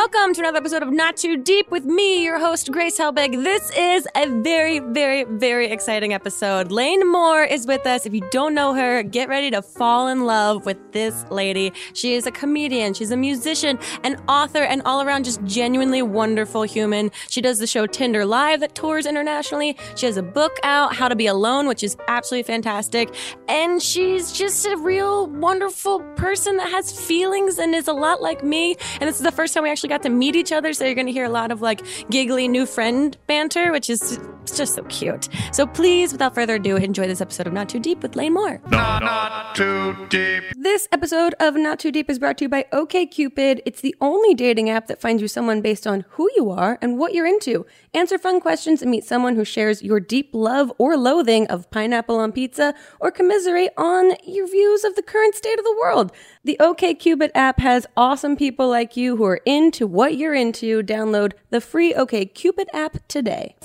welcome to another episode of Not Too Deep with me, your host, Grace Helbig. This is a very, very, very exciting episode. Lane Moore is with us. If you don't know her, get ready to fall in love with this lady. She is a comedian, she's a musician, an author, and all around just genuinely wonderful human. She does the show Tinder Live that tours internationally. She has a book out, How to Be Alone, which is absolutely fantastic. And she's just a real wonderful person that has feelings and is a lot like me. And this is the first time we actually got to meet each other, so you're going to hear a lot of like giggly new friend banter, which is it's just so cute. So please, without further ado, enjoy this episode of Not Too Deep with Lane Moore. Not, not too deep. This episode of Not Too Deep is brought to you by OKCupid. It's the only dating app that finds you someone based on who you are and what you're into. Answer fun questions and meet someone who shares your deep love or loathing of pineapple on pizza or commiserate on your views of the current state of the world. The OKCupid app has awesome people like you who are into what you're into. Download the free OKCupid app today.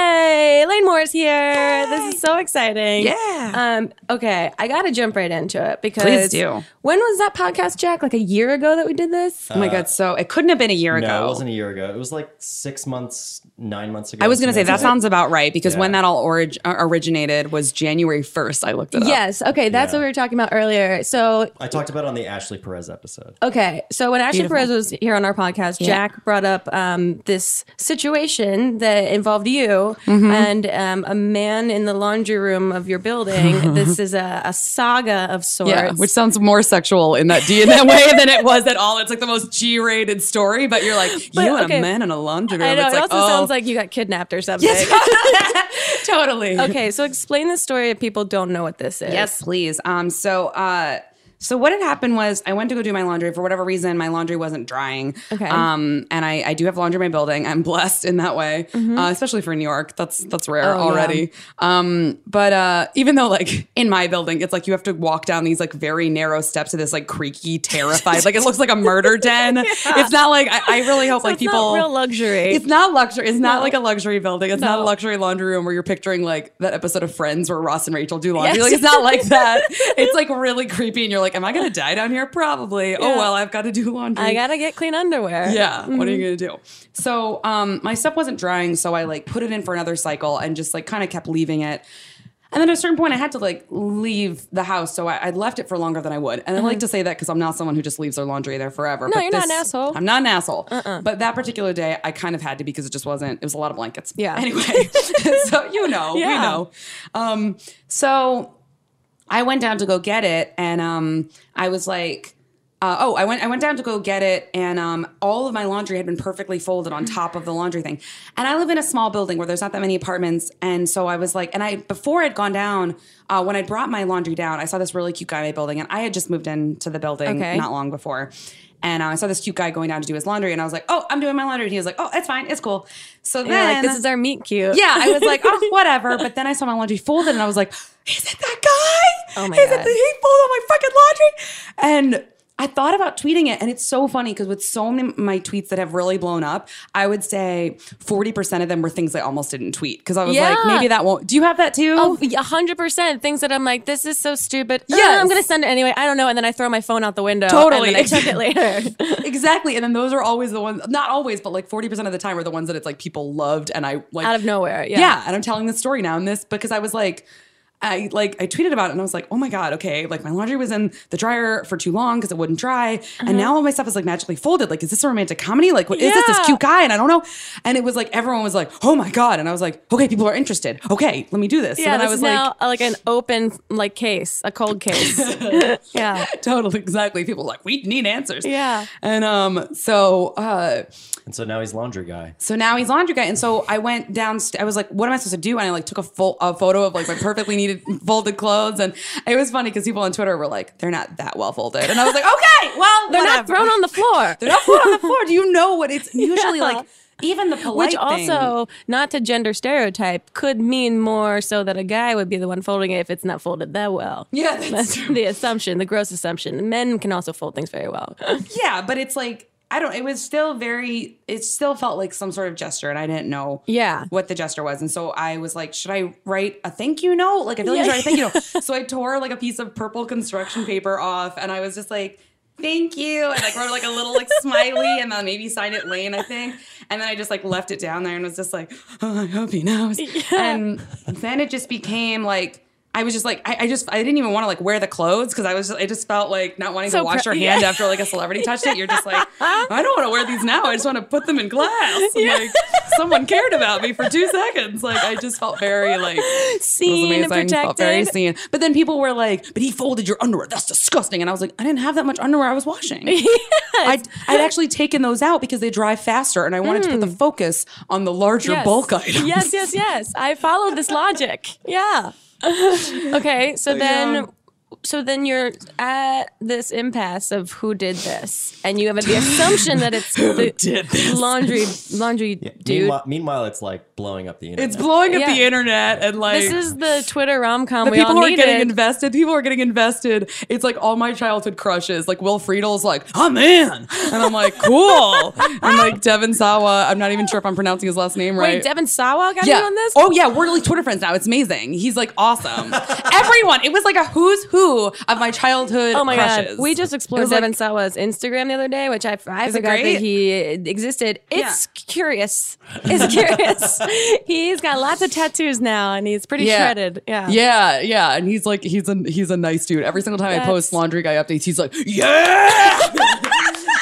Yay! Lane Moore's here. This is so exciting. Yeah. Um, okay, I gotta jump right into it because Please do. When was that podcast, Jack? Like a year ago that we did this? Oh my god, so it couldn't have been a year ago. No, it wasn't a year ago. It was like six months, nine months ago. I was going to say that like sounds about right because when that all orig- uh, originated was January 1st. I looked it up. Yes. Okay, that's Yeah. what we were talking about earlier. So I talked about it on the Ashley Perez episode. Okay, so when Ashley Beautiful. Perez was here on our podcast, Jack brought up um, this situation that involved you Mm-hmm. and um, a man in the laundry room of your building. this is a, a saga of sorts. Yeah, which sounds more sexual in that D in that way than it was at all. It's like the most G-rated story, but you're like But, you and okay. a man in a laundry room. I know. It's It like, also oh, sounds like you got kidnapped or something. totally. okay, so explain the story if people don't know what this is. Yes, please. Um, so, uh, so what had happened was I went to go do my laundry for whatever reason. My laundry wasn't drying. Okay. Um, and I, I do have laundry in my building. I'm blessed in that way, uh, especially for New York. That's that's rare Mm-hmm. Oh, yeah. already. Um, but uh, even though like in my building, it's like you have to walk down these like very narrow steps to this like creaky, terrified. like it looks like a murder den. It's not like I, I really hope like it's not people. real luxury. It's not luxury. It's not like a luxury building. It's not a luxury laundry room where you're picturing like that episode of Friends where Ross and Rachel do laundry. Yes. Like it's not like that. it's like really creepy, and you're like, "Am I gonna die down here? Probably. Oh well, I've got to do laundry. I gotta get clean underwear. Yeah. What are you gonna do? So, um, my stuff wasn't drying, so I like put it in for another cycle and just like kind of kept leaving it. And then at a certain point, I had to like leave the house, so I, I'd left it for longer than I would. And I like to say that because I'm not someone who just leaves their laundry there forever. Mm-hmm. No, but you're not an asshole. I'm not an asshole. But that particular day, I kind of had to because it just wasn't. It was a lot of blankets. Yeah. Anyway, so you know, we know. Um, so I went down to go get it, and um, I was like, uh, "Oh, I went. I went down to go get it, and um, all of my laundry had been perfectly folded on top of the laundry thing. And I live in a small building where there's not that many apartments, and so I was like, and I before I'd gone down, uh, when I brought my laundry down, I saw this really cute guy in my building, and I had just moved into the building Okay. not long before. And uh, I saw this cute guy going down to do his laundry, and I was like, "Oh, I'm doing my laundry." And he was like, "Oh, it's fine, it's cool." So And then, like, this is our meet cute. yeah, I was like, oh, whatever. But then I saw my laundry folded and I was like, is it that guy? Oh my is God. It, he folded my fucking laundry? And I thought about tweeting it. And it's so funny because with so many of my tweets that have really blown up, I would say 40% of them were things I almost didn't tweet. Because I was like, maybe that won't. Do you have that too? Oh, a hundred percent. Things that I'm like, this is so stupid. Yeah, Yes. I'm gonna send it anyway. I don't know, and then I throw my phone out the window. Totally. I check it later. exactly. And then those are always the ones, not always, but like 40% of the time are the ones that it's like people loved. And I like, out of nowhere. Yeah. yeah. and I'm telling this story now in this because I was like, I like I tweeted about it and I was like, oh my god, okay, like my laundry was in the dryer for too long because it wouldn't dry, Uh-huh. and now all my stuff is like magically folded. Like, is this a romantic comedy? Like, what is this? This cute guy, and I don't know. And it was like everyone was like, oh my god, and I was like, okay, people are interested. Okay, let me do this. Yeah, and then this I was is like, now uh, like an open like case, a cold case. yeah. totally exactly. People were like, we need answers. Yeah. and um, so uh, And so now he's laundry guy. So now he's laundry guy, and so I went down. I was like, "What am I supposed to do?" And I like took a full a photo of like my perfectly needed folded clothes, and it was funny because people on Twitter were like, "They're not that well folded," and I was like, "Okay, well, They're not thrown on the floor. They're not thrown on the floor. Do you know what it's usually Yeah. like? Even the polite Which also, not to gender stereotype, could mean more so that a guy would be the one folding it if it's not folded that well. Yeah, that's That's the assumption, the gross assumption. Men can also fold things very well. yeah, but it's like I don't. It was still very. It still felt like some sort of gesture, and I didn't know. Yeah. What the gesture was, and so I was like, should I write a thank you note? Like I feel like I should write a thank you note. So I tore like a piece of purple construction paper off, and I was just like. Thank you. And like wrote like a little like smiley and then maybe signed it Lane, I think. And then I just like left it down there and was just like, oh, I hope he knows. And then it just became like I was just like I, I just I didn't even want to like wear the clothes because I was just, I just felt like not wanting So to wash your hand yeah. after like a celebrity touched it. You're just like I don't want to wear these now. I just want to put them in glass. And, Like someone cared about me for two seconds. Like I just felt very like Seen, amazing. Felt very seen. But then people were like, "But he folded your underwear. That's disgusting." And I was like, "I didn't have that much underwear I was washing. I'd, I'd actually taken those out because they dry faster, and I wanted to put the focus on the larger Mm. Yes. bulk items." Yes, yes, yes. I followed this logic. Yeah. okay, so then. So then you're at this impasse of who did this, and you have the assumption that it's the did this? laundry laundry dude. Meanwhile, meanwhile, it's like blowing up the internet. It's blowing up Yeah. the internet and like This is the Twitter rom com the people all who are getting invested. People are getting invested. It's like all my childhood crushes. Like Will Friedle's like, oh man. And I'm like, cool. and like Devon Sawa, I'm not even sure if I'm pronouncing his last name right. Wait, Devon Sawa got yeah. you on this? Oh yeah, we're like Twitter friends now. It's amazing. He's like awesome. Everyone. It was like a who's who of my childhood Oh my crushes. god! We just explored was like- Devon Sawa's Instagram the other day, which I, I forgot that he existed. It's curious. It's curious. he's got lots of tattoos now, and he's pretty shredded. Yeah. Yeah, yeah. And he's like, he's a he's a nice dude. Every single time I post laundry guy updates, he's like, Yeah.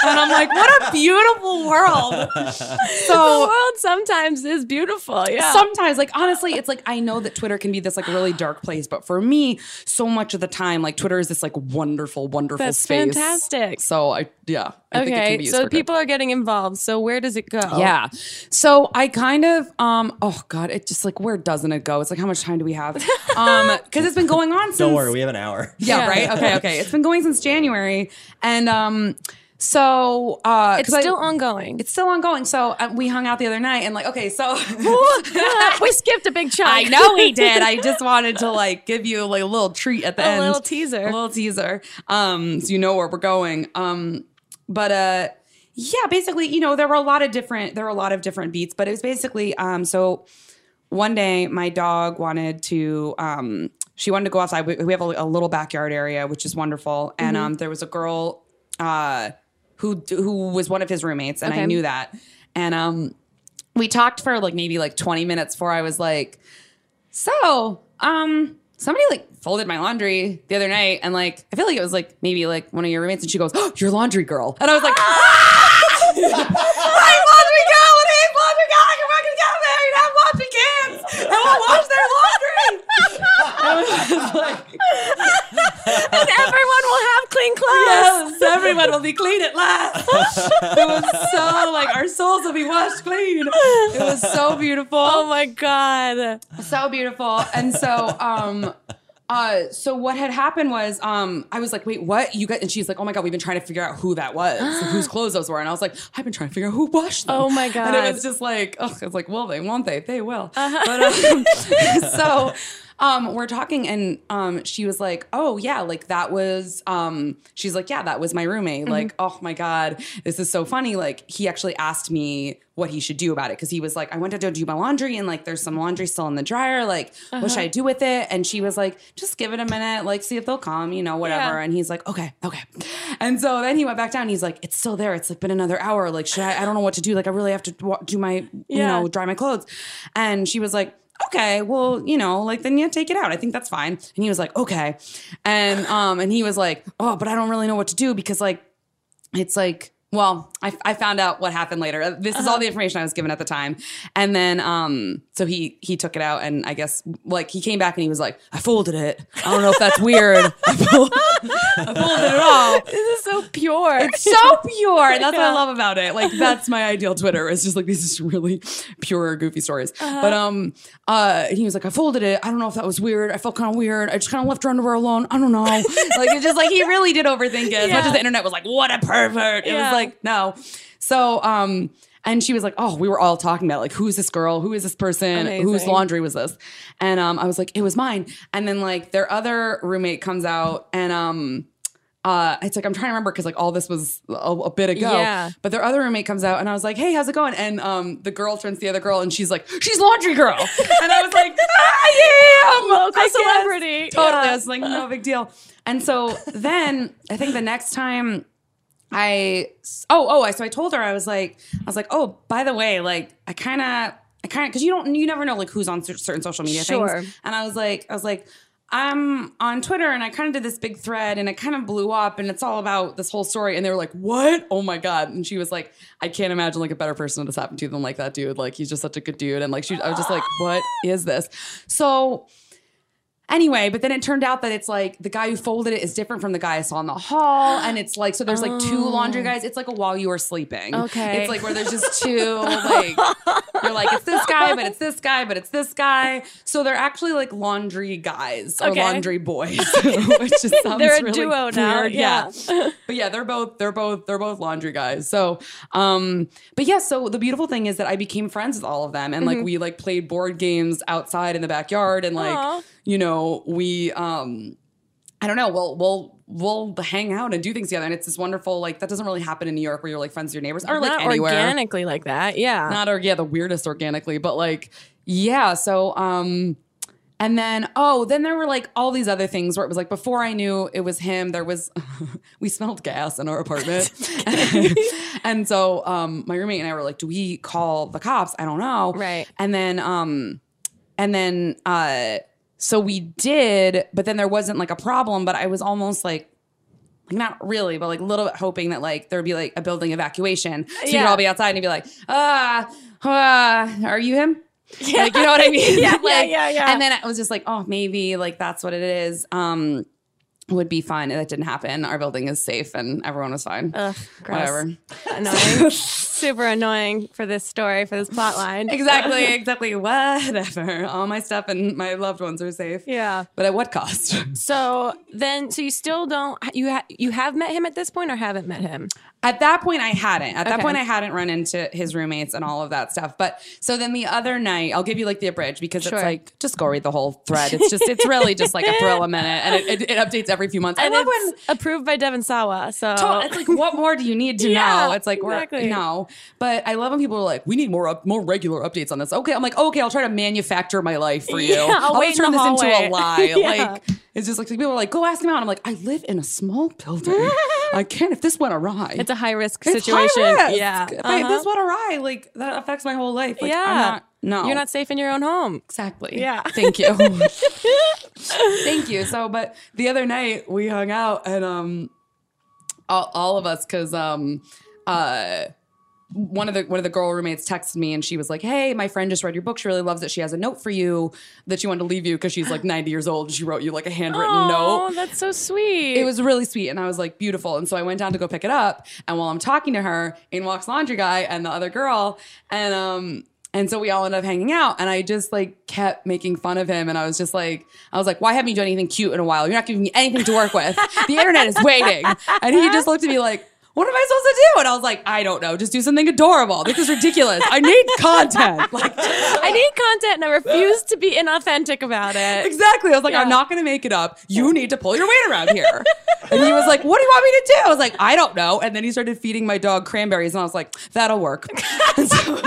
and I'm like, what a beautiful world. So the world sometimes is beautiful. Yeah. sometimes, like honestly, it's like I know that Twitter can be this like really dark place, but for me, so much of the time, like Twitter is this like wonderful, wonderful That's space. fantastic. So I yeah. I think it can okay, be used so for good. people are getting involved. So where does it go? Yeah. So I kind of um oh god, it just like where doesn't it go? It's like how much time do we have? Um cuz it's been going on since Don't worry, we have an hour. Yeah, Yeah. right? Okay, okay. It's been going since January and um so uh It's 'cause I- still ongoing. it's still ongoing. So uh, we hung out the other night and like okay, so we skipped a big chunk. I know we did. I just wanted to like give you like a little treat at the A end. A little teaser. A little teaser. Um, so you know where we're going. Um, but uh yeah, basically, you know, there were a lot of different there were a lot of different beats, but it was basically um so one day my dog wanted to um she wanted to go outside. We, we have a, a little backyard area, which is wonderful. And Mm-hmm. um there was a girl uh who who was one of his roommates and I knew that. And um we talked for like maybe like 20 minutes before I was like, so, um, somebody like folded my laundry the other night and like I feel like it was like maybe like one of your roommates and she goes, oh, you're laundry girl. And I was like, "Ah!" I'm laundry girl and he's laundry girl. I can fucking get there and have laundry cans and we'll wash their laundry. I was just like, and everyone will have clean clothes. yes, everyone will be clean at last. it was so like our souls will be washed clean. It was so beautiful. Oh my god. so beautiful and so um uh so what had happened was um i was like wait what you got and she's like oh my god we've been trying to figure out who that was whose clothes those were and i was like i've been trying to figure out who washed them Oh my God. and it was just like oh it's like will they won't they they will but um, so um we're talking and um she was like oh yeah like that was um she's like yeah that was my roommate. Like oh my god this is so funny. Like he actually asked me what he should do about it because he was like i went to do my laundry and like there's some laundry still in the dryer like what should i do with it? And she was like just give it a minute like see if they'll come you know whatever. Yeah. and he's like okay okay. And so then he went back down. He's like it's still there. It's like been another hour. Like should i i don't know what to do. Like i really have to do my you know dry my clothes. And she was like okay well you know like then yeah take it out. I think that's fine. And he was like okay. And um and he was like oh but i don't really know what to do because like it's like well I, I found out what happened later this is all the information i was given at the time and then um so he he took it out and i guess like he came back and he was like i folded it i don't know if that's weird I, fold, I folded it all This is so pure. it's so pure. And that's what I love about it. Like that's my ideal Twitter. It's just like these just really pure, goofy stories. Uh-huh. But um, uh, he was like, I folded it. I don't know if that was weird. I felt kind of weird. I just kind of left her underwear alone. I don't know. like it's just like he really did overthink it. As much as the internet was like, what a pervert. It Yeah. was like no. So um. And she was like, "Oh, we were all talking about like who's this girl? Who is this person? Whose laundry was this?" And um, I was like, "It was mine." And then like their other roommate comes out, and um, uh, it's like I'm trying to remember because like all this was a, a bit ago. Yeah. But their other roommate comes out and I was like, "Hey, how's it going?" And um, the girl turns to the other girl and she's like, "She's laundry girl," and I was like, "Ah, yeah, Local I guess." celebrity. Totally. Yeah. I was like, "No big deal." And so then I think the next time I oh oh I so I told her I was like I was like oh by the way like I kind of I kind of because you don't you never know like who's on certain social media Sure. things and I was like I was like I'm on Twitter and I kind of did this big thread and it kind of blew up and it's all about this whole story. And they were like what? Oh my god. And she was like I can't imagine like a better person to happened to than like that dude. Like he's just such a good dude. And like she I was just like what is this? So Anyway, but then it turned out that it's like the guy who folded it is different from the guy I saw in the hall. And it's like, so there's like two laundry guys. It's like a while you were sleeping. Oh. Okay. It's like where there's just two, like, you're like, it's this guy, but it's this guy, but it's this guy. So they're actually like laundry guys or Okay. laundry boys, which just sounds They're a really duo now, weird. yeah. but yeah, they're both, they're both, they're both laundry guys. So, um, but yeah, so the beautiful thing is that I became friends with all of them. And Mm-hmm. like, we like played board games outside in the backyard and like, Aw. You know, we um I don't know, we'll we'll we'll hang out and do things together. And it's this wonderful, like that doesn't really happen in New York where you're like friends with your neighbors or like Not anywhere. organically like that. Yeah. Not or yeah, the weirdest organically, but like, yeah. So um and then oh, then there were like all these other things where it was like before I knew it was him, there was we smelled gas in our apartment. and so um my roommate and I were like, do we call the cops? I don't know. Right. And then um and then uh so we did, but then there wasn't like a problem, but I was almost like not really, but like a little bit hoping that like there'd be like a building evacuation. So you Yeah. could all be outside and you'd be like, ah, ah, are you him? Like, you know what I mean? Yeah, yeah, yeah, yeah. And then I was just like, oh, maybe like that's what it is. Um, would be fun. That didn't happen. Our building is safe and everyone was fine. Ugh, gross. Whatever. Annoying. Super annoying for this story, for this plot line. Exactly, exactly. Whatever. All my stuff and my loved ones are safe. Yeah. But at what cost? So then, so you still don't you ha- you have met him at this point or haven't met him? At that point, I hadn't. At that point, I hadn't run into his roommates and all of that stuff. But so then the other night, I'll give you like the abridged because Sure. it's like just go read the whole thread. It's just it's really just like a thrill a minute, and it, it, it updates every few months. I And love it's when approved by Devon Sawa. So To- It's like, what more do you need to Yeah, know? It's like, we're, exactly. no. But I love when people are like, we need more up, more regular updates on this. Okay, I'm like, okay, I'll try to manufacture my life for you. Yeah, I'll in turn this into a lie. Yeah. Like, it's just like people are like, go ask him out. I'm like, I live in a small building. I can't if this went awry. it's a high risk It's situation. high risk. Yeah. If I- Uh-huh. this went awry, like that affects my whole life. Like, yeah. I'm not, no. You're not safe in your own home. Exactly. Yeah. Thank you. Thank you. So, but the other night we hung out and um, all, all of us because um, uh, one of the one of the girl roommates texted me and she was like, "Hey, my friend just read your book. She really loves it. She has a note for you that she wanted to leave you because she's like 90 years old and she wrote you like a handwritten note." Oh, that's so sweet. It was really sweet, and I was like, beautiful. And so I went down to go pick it up, and while I'm talking to her, in walks laundry guy and the other girl, and um, and so we all ended up hanging out, and I just like kept making fun of him, and I was just like, I was like, why haven't you done anything cute in a while? You're not giving me anything to work with. The internet is waiting, and he just looked at me like. What am I supposed to do? And I was like, I don't know. Just do something adorable. This is ridiculous. I need content. Like, I need content and I refuse to be inauthentic about it. Exactly. I was like, I'm not going to make it up. You need to pull your weight around here. and he was like, What do you want me to do? I was like, I don't know. And then he started feeding my dog cranberries, and I was like, That'll work. So-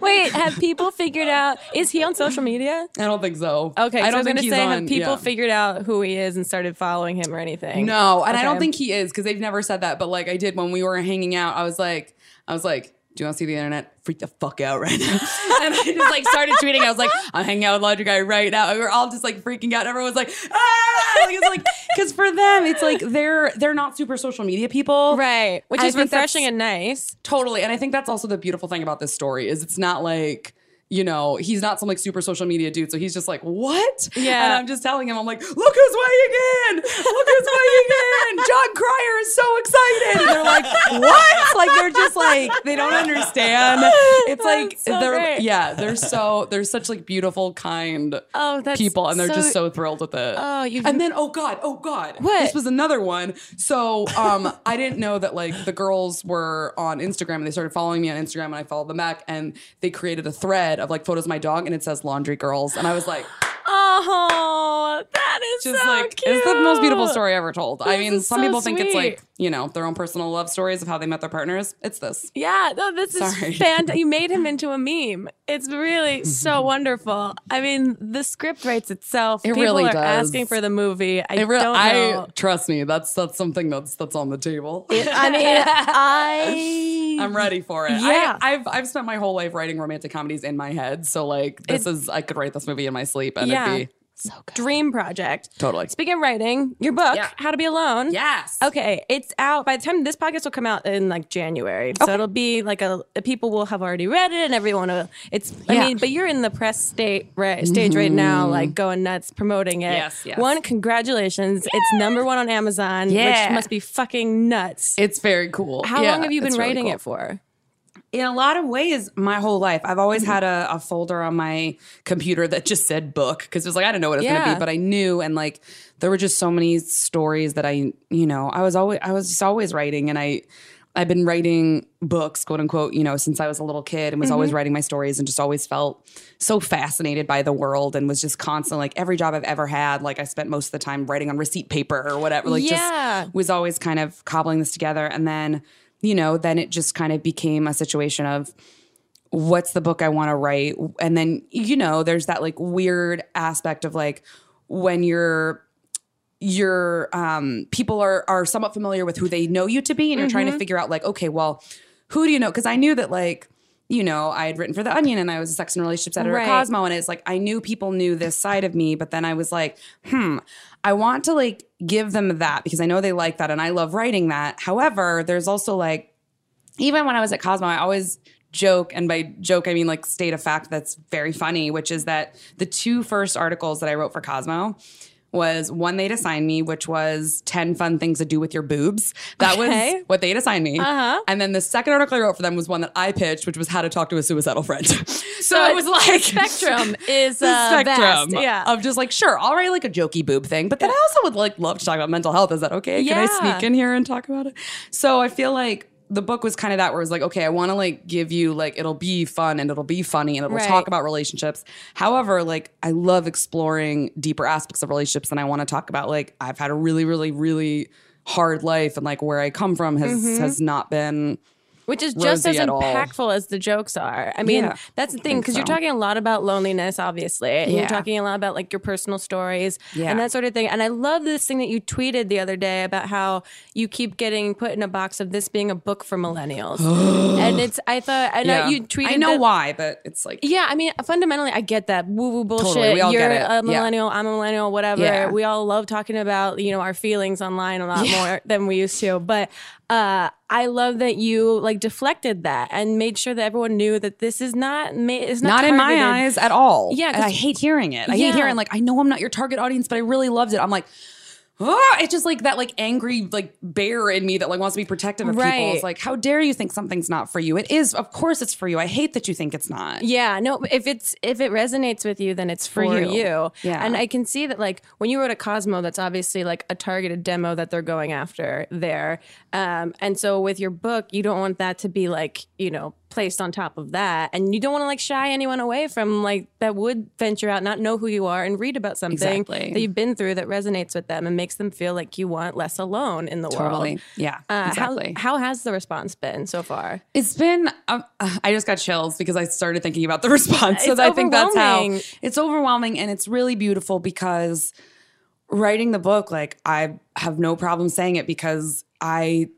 Wait, have people figured out? Is he on social media? I don't think so. Okay, I so don't I was think gonna he's say, on. have people yeah. figured out who he is and started following him or anything? No, and I don't think he is because they've never said that. But like I did when we were hanging out, I was like, I was like, do you want to see the internet? Freak the fuck out right now. and I just like started tweeting. I was like, I'm hanging out with Laundry Guy right now. And We're all just like freaking out. Everyone was like, ah! Like, it's like, because for them, it's like they're they're not super social media people, Right, which I is refreshing and nice. Totally. And I think that's also the beautiful thing about this story is it's not like, you know, he's not some like super social media dude. So he's just like, what? Yeah. And I'm just telling him, I'm like, look who's weighing in. Look who's weighing in. Jon Cryer is so excited. And they're like, what? Like they're just like, they don't understand. It's like so they're great. yeah, they're so they're such like beautiful, kind Oh, people and they're so- just so thrilled with it. Oh, you've- and then oh god, oh god, What? This was another one. So um, I didn't know that like the girls were on Instagram and they started following me on Instagram and I followed them back and they created a thread of like photos of my dog and it says laundry girls. And I was like, Oh, that is is So like it's the most beautiful story ever told. I mean, some so people think it's like you know their own personal love stories of how they met their partners. It's this. Yeah, no, this Sorry. is fantastic. You made him into a meme. It's really so wonderful. I mean, the script writes itself. It People really are does. asking for the movie. I It really, don't I trust me. That's that's something that's that's on the table. I mean, I. I'm ready for it. Yeah. I, I've I've spent my whole life writing romantic comedies in my head, so like this is I could write this movie in my sleep and Yeah. it'd be so good. dream project. Totally. Speaking of writing, your book, Yeah. How to Be Alone. Yes. Okay, it's out by the time this podcast will come out in like January. So it'll be like a people will have already read it and everyone will it's I Yeah. Mm-hmm. mean, but you're in the press state right stage right now, like going nuts promoting it. Yes, yes. One, congratulations. It's number one on Amazon, Yeah. which must be fucking nuts. It's very cool. How Yeah, long have you been it's really writing cool. it for? In a lot of ways, my whole life, I've always had a, a folder on my computer that just said book because it was like I didn't know what it was going to be, but I knew, and like there were just so many stories that I, you know, I was always I was just always writing, and I. I've been writing books, quote unquote, you know, since I was a little kid and was always Mm-hmm. writing my stories and just always felt so fascinated by the world and was just constant like every job I've ever had, like I spent most of the time writing on receipt paper or whatever. Like Yeah. just was always kind of cobbling this together. And then, you know, then it just kind of became a situation of what's the book I want to write? And then, you know, there's that like weird aspect of like when you're you're um people are are somewhat familiar with who they know you to be and you're trying Mm-hmm. to figure out like, okay, well, who do you know? Because I knew that like you know, I had written for The Onion and I was a sex and relationships editor Right. at Cosmo. And it's like, I knew people knew this side of me, but then I was like, hmm, I want to like give them that because I know they like that and I love writing that. However, there's also like, even when I was at Cosmo, I always joke, and by joke, I mean like state a fact that's very funny, which is that the two first articles that I wrote for Cosmo was one they'd assigned me, which was 10 fun things to do with your boobs. That Okay. was what they'd assigned me. Uh-huh. And then the second article I wrote for them was one that I pitched, which was how to talk to a suicidal friend. so, it was like spectrum is the uh, spectrum vast. Yeah. of just like sure i'll write like a jokey boob thing but then i also would like love to talk about mental health is that okay can i sneak in here and talk about it so i feel like the book was kind of that where it was like okay i want to like give you like it'll be fun and it'll be funny and it'll Right. talk about relationships however like i love exploring deeper aspects of relationships and i want to talk about like i've had a really really really hard life and like where i come from has Mm-hmm. has not been Which is just as at all. impactful as the jokes are. I mean, Yeah, that's the thing because you're talking a lot about loneliness, obviously. And you're talking a lot about like your personal stories Yeah. and that sort of thing. And I love this thing that you tweeted the other day about how you keep getting put in a box of this being a book for millennials. and it's, I thought, I know yeah. you tweeted. i know that- why but it's like Yeah, I mean, fundamentally, I get that woo woo bullshit. Totally, we all You're get it. a Yeah. millennial, I'm a millennial, whatever. Yeah. We all love talking about you know our feelings online a lot more than we used to. But uh, I love that you like deflected that and made sure that everyone knew that this is not ma- it's not, not in my eyes at all. Yeah, I hate hearing it. I Yeah. hate hearing like I know I'm not your target audience, but I really loved it. I'm like, oh, it's just like that like angry like bear in me that like wants to be protective of people. It's like, how dare you think something's not for you? It is, of course, it's for you. I hate that you think it's not. Yeah, no, if it's if it resonates with you, then it's for, For you. you. Yeah. And I can see that like when you wrote a Cosmo, that's obviously like a targeted demo that they're going after there. Um, and so with your book, you don't want that to be like, you know, placed on top of that. And you don't want to like shy anyone away from like that would venture out, not know who you are and read about something Exactly. that you've been through that resonates with them and makes them feel like you want less alone in the Totally. world. Yeah. Uh, exactly. How, how has the response been so far? It's been. Um, I just got chills because I started thinking about the response. So It's I think that's how it's overwhelming, and it's really beautiful because writing the book, like I have no problem saying it because I.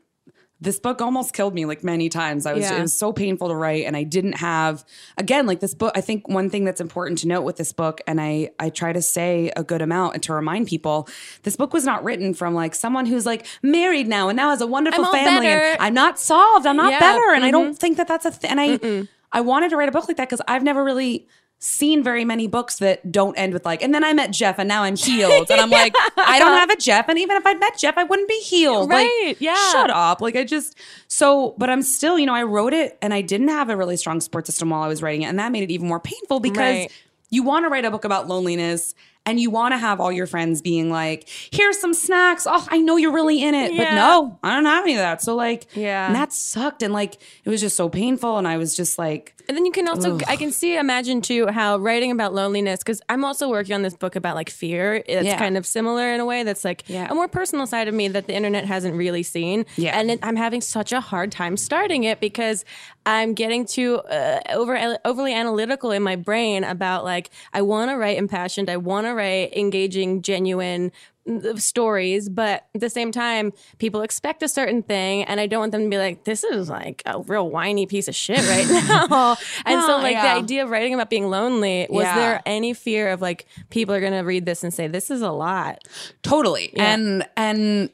This book almost killed me like many times. I was Yeah. it was so painful to write and I didn't have again like this book I think one thing that's important to note with this book and I I try to say a good amount and to remind people this book was not written from like someone who's like married now and now has a wonderful all family and I'm not solved. I'm not Yeah, better and I don't think that that's a thing. And I, I wanted to write a book like that because I've never really seen very many books that don't end with like, and then I met Jeff and now I'm healed. And I'm like, I don't uh-huh. have a Jeff. And even if I'd met Jeff, I wouldn't be healed. Right, Like, yeah. Shut up. Like I just, so, but I'm still, you know, I wrote it and I didn't have a really strong support system while I was writing it. And that made it even more painful because Right. you want to write a book about loneliness and you want to have all your friends being like, "Here's some snacks. Oh, I know you're really in it." But no, I don't have any of that. So like, Yeah. and that sucked and like it was just so painful and I was just like And then you can also, Ugh. I can see, imagine too, how writing about loneliness, because I'm also working on this book about like fear. It's Yeah. kind of similar in a way that's like Yeah. a more personal side of me that the internet hasn't really seen. Yeah. And it, I'm having such a hard time starting it because I'm getting too uh, over overly analytical in my brain about like, I want to write impassioned, I want to write engaging, genuine mm, stories, but at the same time, people expect a certain thing, and I don't want them to be like, "This is like a real whiny piece of shit right now." and so, like yeah. the idea of writing about being lonely, was Yeah. there any fear of like people are gonna read this and say, "This is a lot"? totally and and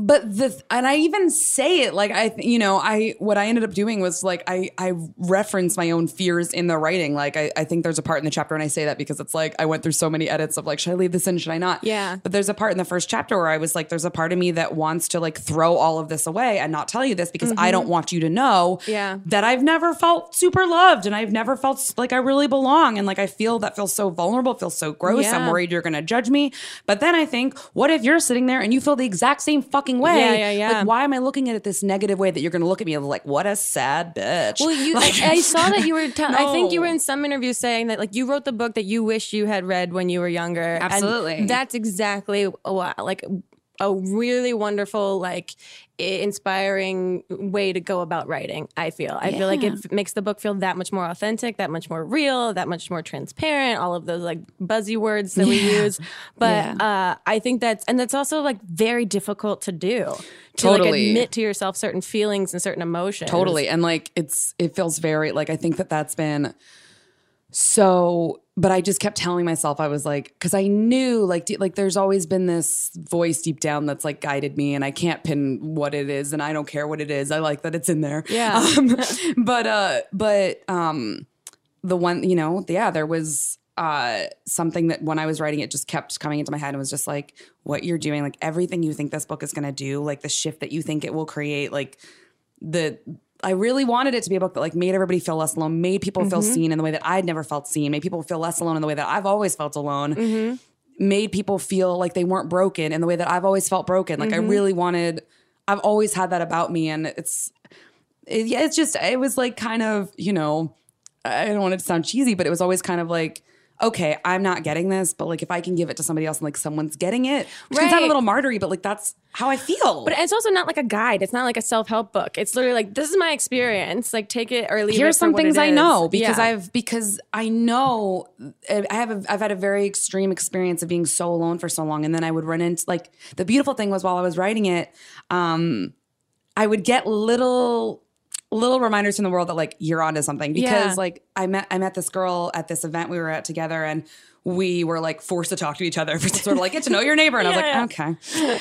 but the and I even say it like I you know I what I ended up doing was like I I reference my own fears in the writing. Like I, I think there's a part in the chapter and I say that because it's like I went through so many edits of like should I leave this in? Should I not? Yeah. but there's a part in the first chapter where I was like there's a part of me that wants to like throw all of this away and not tell you this because I mm-hmm. don't want you to know Yeah. that I've never felt super loved and I've never felt like I really belong. And like I feel that feels so vulnerable feels so gross. I'm worried you're gonna judge me. But then I think what if you're sitting there and you feel the exact same fucking way Yeah, yeah, yeah. like why am I looking at it this negative way that you're gonna look at me of like what a sad bitch Well, you, Like- I, saw that you were. I think you were in some interview saying that like you wrote the book that you wish you had read when you were younger. And Absolutely. that's exactly what like a really wonderful like inspiring way to go about writing i feel. I feel like it f- makes the book feel that much more authentic that much more real that much more transparent all of those like buzzy words that we use. But uh i think that's and that's also like very difficult to do to like Totally. admit to yourself certain feelings and certain emotions. Totally. And like it's it feels very like I think that that's been so but I just kept telling myself I was like cuz I knew like like there's always been this voice deep down that's like guided me and I can't pin what it is and I don't care what it is. I like that it's in there. Yeah. Um, but uh but um the one, you know, yeah, there was uh something that when I was writing it just kept coming into my head and was just like what you're doing like everything you think this book is going to do like the shift that you think it will create like the I really wanted it to be a book that like made everybody feel less alone, made people feel mm-hmm. seen in the way that I'd never felt seen, made people feel less alone in the way that I've always felt alone, mm-hmm. made people feel like they weren't broken in the way that I've always felt broken. Like I mm-hmm. really wanted, I've always had that about me, and it's, it, yeah, it's just it was like kind of you know, I don't want it to sound cheesy, but it was always kind of like. Okay, I'm not getting this, but like if I can give it to somebody else and like someone's getting it, which can sound a little martyry, but like that's how I feel. But it's also not like a guide. It's not like a self help book. It's literally like this is my experience. Like take it or leave it. here's for some things I is. know because Yeah. I've because I know I have a, I've had a very extreme experience of being so alone for so long, and then I would run into like the beautiful thing was while I was writing it, um, I would get little little reminders from the world that like you're onto something because Yeah. like I met I met this girl at this event we were at together and. We were like forced to talk to each other for sort of like get to know your neighbor, and I was Yeah, like,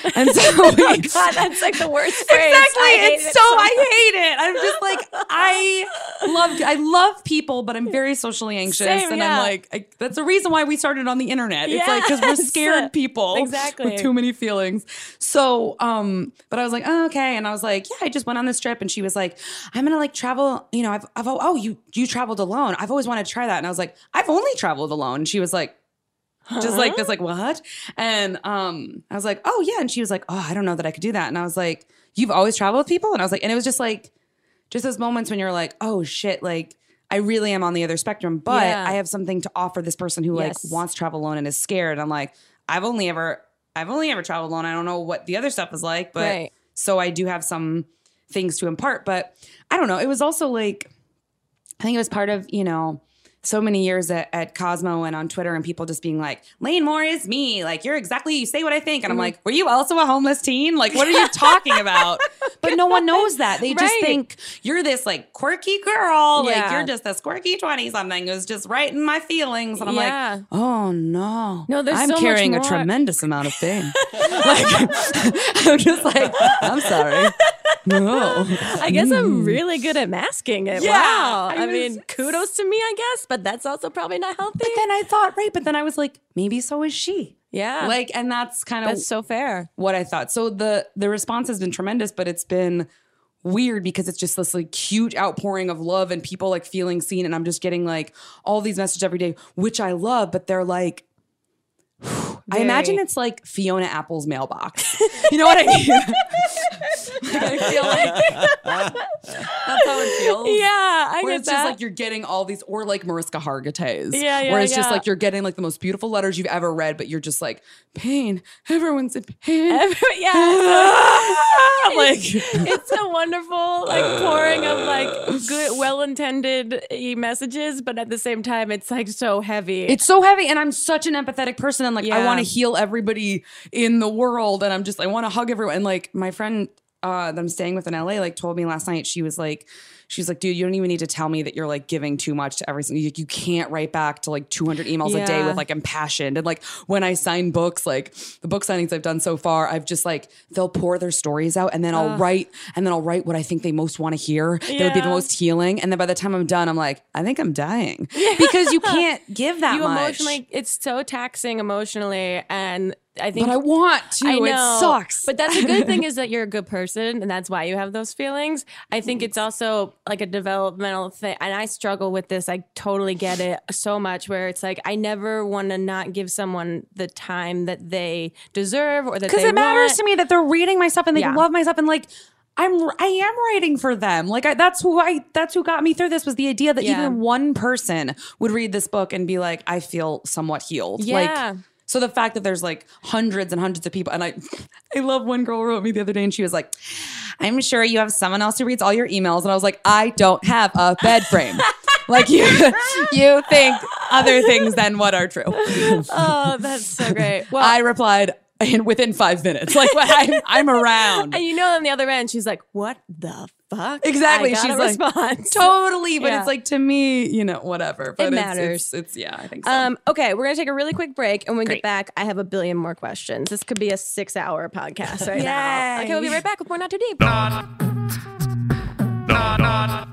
okay. And so we, God, that's like the worst phrase. Exactly. It's it so, I hate it. I'm just like I love I love people, but I'm very socially anxious, Same, and yeah. I'm like I, that's the reason why we started on the internet. It's like because we're scared people, Exactly. with too many feelings. So, um, but I was like, oh, okay, and I was like, yeah, I just went on this trip, and she was like, I'm gonna like travel. You know, I've, I've oh you you traveled alone. I've always wanted to try that, and I was like, I've only traveled alone. And she was like just like this, like what? And um, I was like, oh yeah, and she was like, oh, I don't know that I could do that. And I was like, you've always traveled with people, and I was like, and it was just like, just those moments when you're like, oh shit, like I really am on the other spectrum, but Yeah. I have something to offer this person who Yes. like wants to travel alone and is scared. I'm like, I've only ever, I've only ever traveled alone. I don't know what the other stuff is like, but Right. so I do have some things to impart. But I don't know. It was also like, I think it was part of, you know, so many years at, at Cosmo and on Twitter and people just being like, Lane Moore is me. Like, you're exactly, you say what I think. And I'm mm-hmm. like, were you also a homeless teen? Like, what are you talking about? But no one knows that. They just think you're this like quirky girl. Like, you're just this quirky 20 something who's just right in my feelings. And I'm Yeah. like, oh no. No, there's I'm so carrying a tremendous amount of pain. like, I'm just like, I'm sorry. No. I guess I'm mm. really good at masking it. Yeah, wow. I I, was- mean, kudos to me, I guess, but that's also probably not healthy. But then I thought, right, but then I was like, maybe so is she. yeah. Like, and that's kind of that's so fair. what I thought. So the the response has been tremendous, but it's been weird because it's just this like huge outpouring of love and people like feeling seen. And I'm just getting like all these messages every day, which I love, but they're like, I imagine it's like Fiona Apple's mailbox. you know what I mean? Like, I feel like that's how it feels. Yeah, I Where get it's that. just like you're getting all these, or like Mariska Hargitay's. Yeah, yeah, Where it's just like you're getting like the most beautiful letters you've ever read, but you're just like, pain. Everyone's in pain. Every- yeah. like, it's a wonderful like pouring of like good well-intended eh, messages but at the same time it's like so heavy it's so heavy. And I'm such an empathetic person. And like, I want to heal everybody in the world. And I'm just, I want to hug everyone. And like, my friend uh, that I'm staying with in LA, like, told me last night, she was like, She's like, dude, you don't even need to tell me that you're like giving too much to everything. You, you can't write back to like 200 emails a day with like impassioned. And like when I sign books, like the book signings I've done so far, I've just like they'll pour their stories out, and then I'll write, and then I'll write what I think they most want to hear. That would be the most healing. And then by the time I'm done, I'm like, I think I'm dying because you can't give that you much. emotionally it's so taxing emotionally and i think but I want to. I know, It sucks. But that's a good thing is that you're a good person, and that's why you have those feelings. I think it's also like a developmental thing, and I struggle with this. I totally get it so much. Where it's like I never want to not give someone the time that they deserve, or that because it matters want. to me that they're reading my stuff and they Yeah. love my stuff and like I'm I am writing for them. Like I, that's who I that's who got me through this was the idea that Yeah. even one person would read this book and be like I feel somewhat healed. Yeah. Like so the fact that there's like hundreds and hundreds of people and I I love one girl wrote me the other day and she was like I'm sure you have someone else who reads all your emails and I was like I don't have a bed frame. like you you think other things than what are true. Oh, that's so great. Well, I replied in within five minutes. Like I'm, I'm around. and you know, on the other end, she's like, "What the fuck?" Exactly. I She's a like. Totally, but Yeah. it's like to me, you know, whatever. But it matters. It's, it's yeah, I think so. Um, okay, we're gonna take a really quick break, and when we Great. get back, I have a billion more questions. This could be a six-hour podcast right now. Okay, we'll be right back with more not too deep. Not, not, not,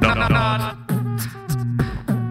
not, not,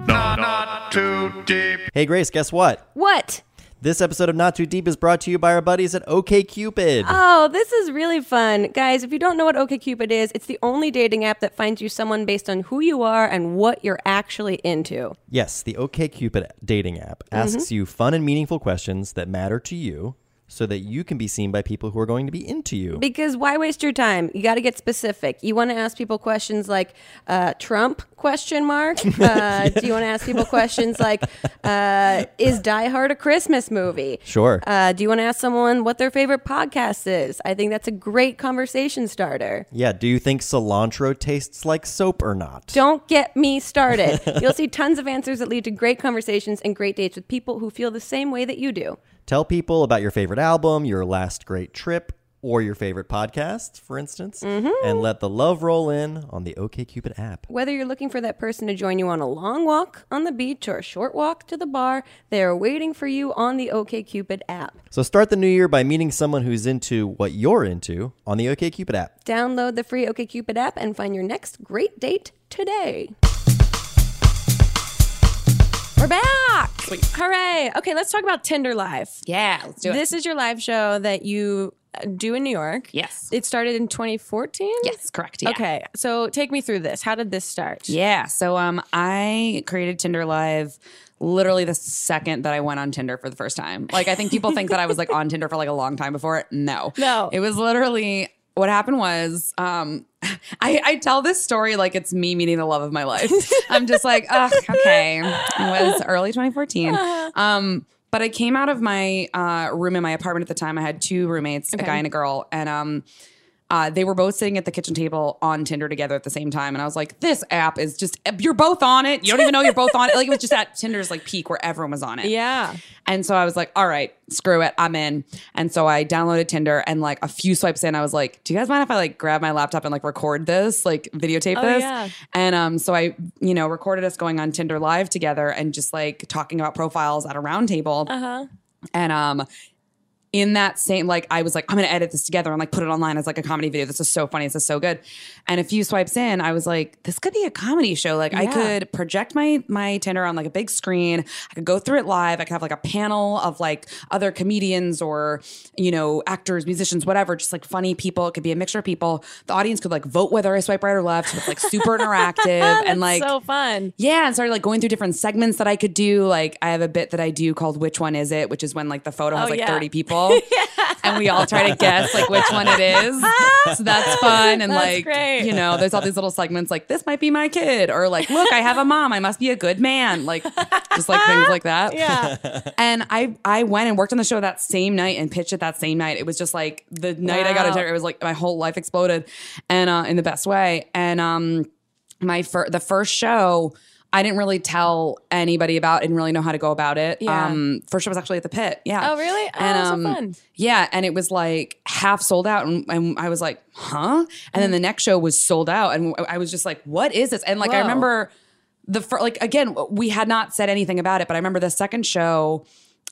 not, Not too deep. Hey, Grace, guess what? What? This episode of Not Too Deep is brought to you by our buddies at OKCupid. Oh, this is really fun. Guys, if you don't know what OkCupid is, it's the only dating app that finds you someone based on who you are and what you're actually into. Yes, the OKCupid dating app asks mm-hmm. you fun and meaningful questions that matter to you so that you can be seen by people who are going to be into you. Because why waste your time? You got to get specific. You want to ask people questions like uh, Trump question mark. Uh, Do you want to ask people questions like uh, Is Die Hard a Christmas movie? Sure. Uh, do you want to ask someone what their favorite podcast is? I think that's a great conversation starter. yeah, do you think cilantro tastes like soap or not? Don't get me started. You'll see tons of answers that lead to great conversations and great dates with people who feel the same way that you do. Tell people about your favorite album, your last great trip, or your favorite podcast, for instance, mm-hmm. and let the love roll in on the OKCupid app. Whether you're looking for that person to join you on a long walk on the beach or a short walk to the bar, they are waiting for you on the OKCupid app. So start the new year by meeting someone who's into what you're into on the OKCupid app. Download the free OKCupid app and find your next great date today. We're back! Sweet. Hooray! Okay, let's talk about Tinder Live. yeah, let's do it. This is your live show that you uh, do in New York. Yes. It started in 2014? yes, correct. Yeah. Okay, so take me through this. How did this start? Yeah. So um, I created Tinder Live literally the second that I went on Tinder for the first time. Like I think people think that I was like on Tinder for like a long time before it. No. No. It was literally what happened was um I, I tell this story like it's me meeting the love of my life. I'm just like, oh, okay. It was early 2014. Um, but I came out of my uh, room in my apartment at the time. I had two roommates, a guy and a girl, and um, uh, they were both sitting at the kitchen table on Tinder together at the same time. And I was like, this app is just, you're both on it. You don't even know you're both on it. Like, it was just at Tinder's like peak where everyone was on it. Yeah. And so I was like, all right, screw it. I'm in. And so I downloaded Tinder and like a few swipes in, I was like, do you guys mind if I like grab my laptop and like record this, like videotape Oh, this? yeah. And um, so I, you know, recorded us going on Tinder live together and just like talking about profiles at a round table. Uh huh. And um, in that same like I was like I'm gonna edit this together and like put it online as like a comedy video. This is so funny. This is so good. And a few swipes in, I was like, this could be a comedy show. Like I could project my my Tinder on like a big screen. I could go through it live. I could have like a panel of like other comedians or you know actors, musicians, whatever. Just like funny people. It could be a mixture of people. The audience could like vote whether I swipe right or left. It's like super interactive and like so fun. yeah, and started like going through different segments that I could do. Like I have a bit that I do called "Which One Is It," which is when like the photo oh, has Oh, like yeah. thirty people, and we all try to guess like which one it is. So that's fun, and That's like great. you know, there's all these little segments like this might be my kid, or like look, I have a mom, I must be a good man, like just like things like that. Yeah. And I I went and worked on the show that same night and pitched it that same night. It was just like the night I got a it was like my whole life exploded, and uh, in the best way. And um, my fir- the first show. I didn't really tell anybody about. Didn't really know how to go about it. Yeah. Um, first show was actually at the pit. Yeah. Oh, really? Oh, And so um, fun. yeah, and it was like half sold out, and, and I was like, huh? And then the next show was sold out, and I was just like, what is this? And like I remember the first, like again, we had not said anything about it, but I remember the second show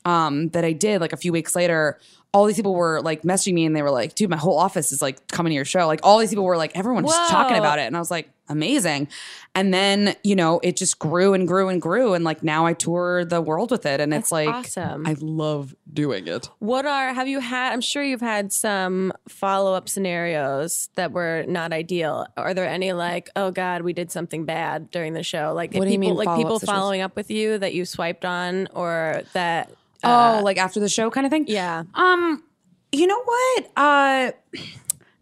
um, that I did like a few weeks later. All these people were like messaging me, and they were like, "Dude, my whole office is like coming to your show." Like all these people were like, everyone's just talking about it, and I was like, amazing. And then you know, it just grew and grew and grew, and like now I tour the world with it, and it's like awesome. I love doing it. What are have you had? I'm sure you've had some follow up scenarios that were not ideal. Are there any like, oh God, we did something bad during the show? Like What do you people, mean like people following up with you that you swiped on, or that? Oh, like after the show kind of thing? Yeah. Um, you know what? Uh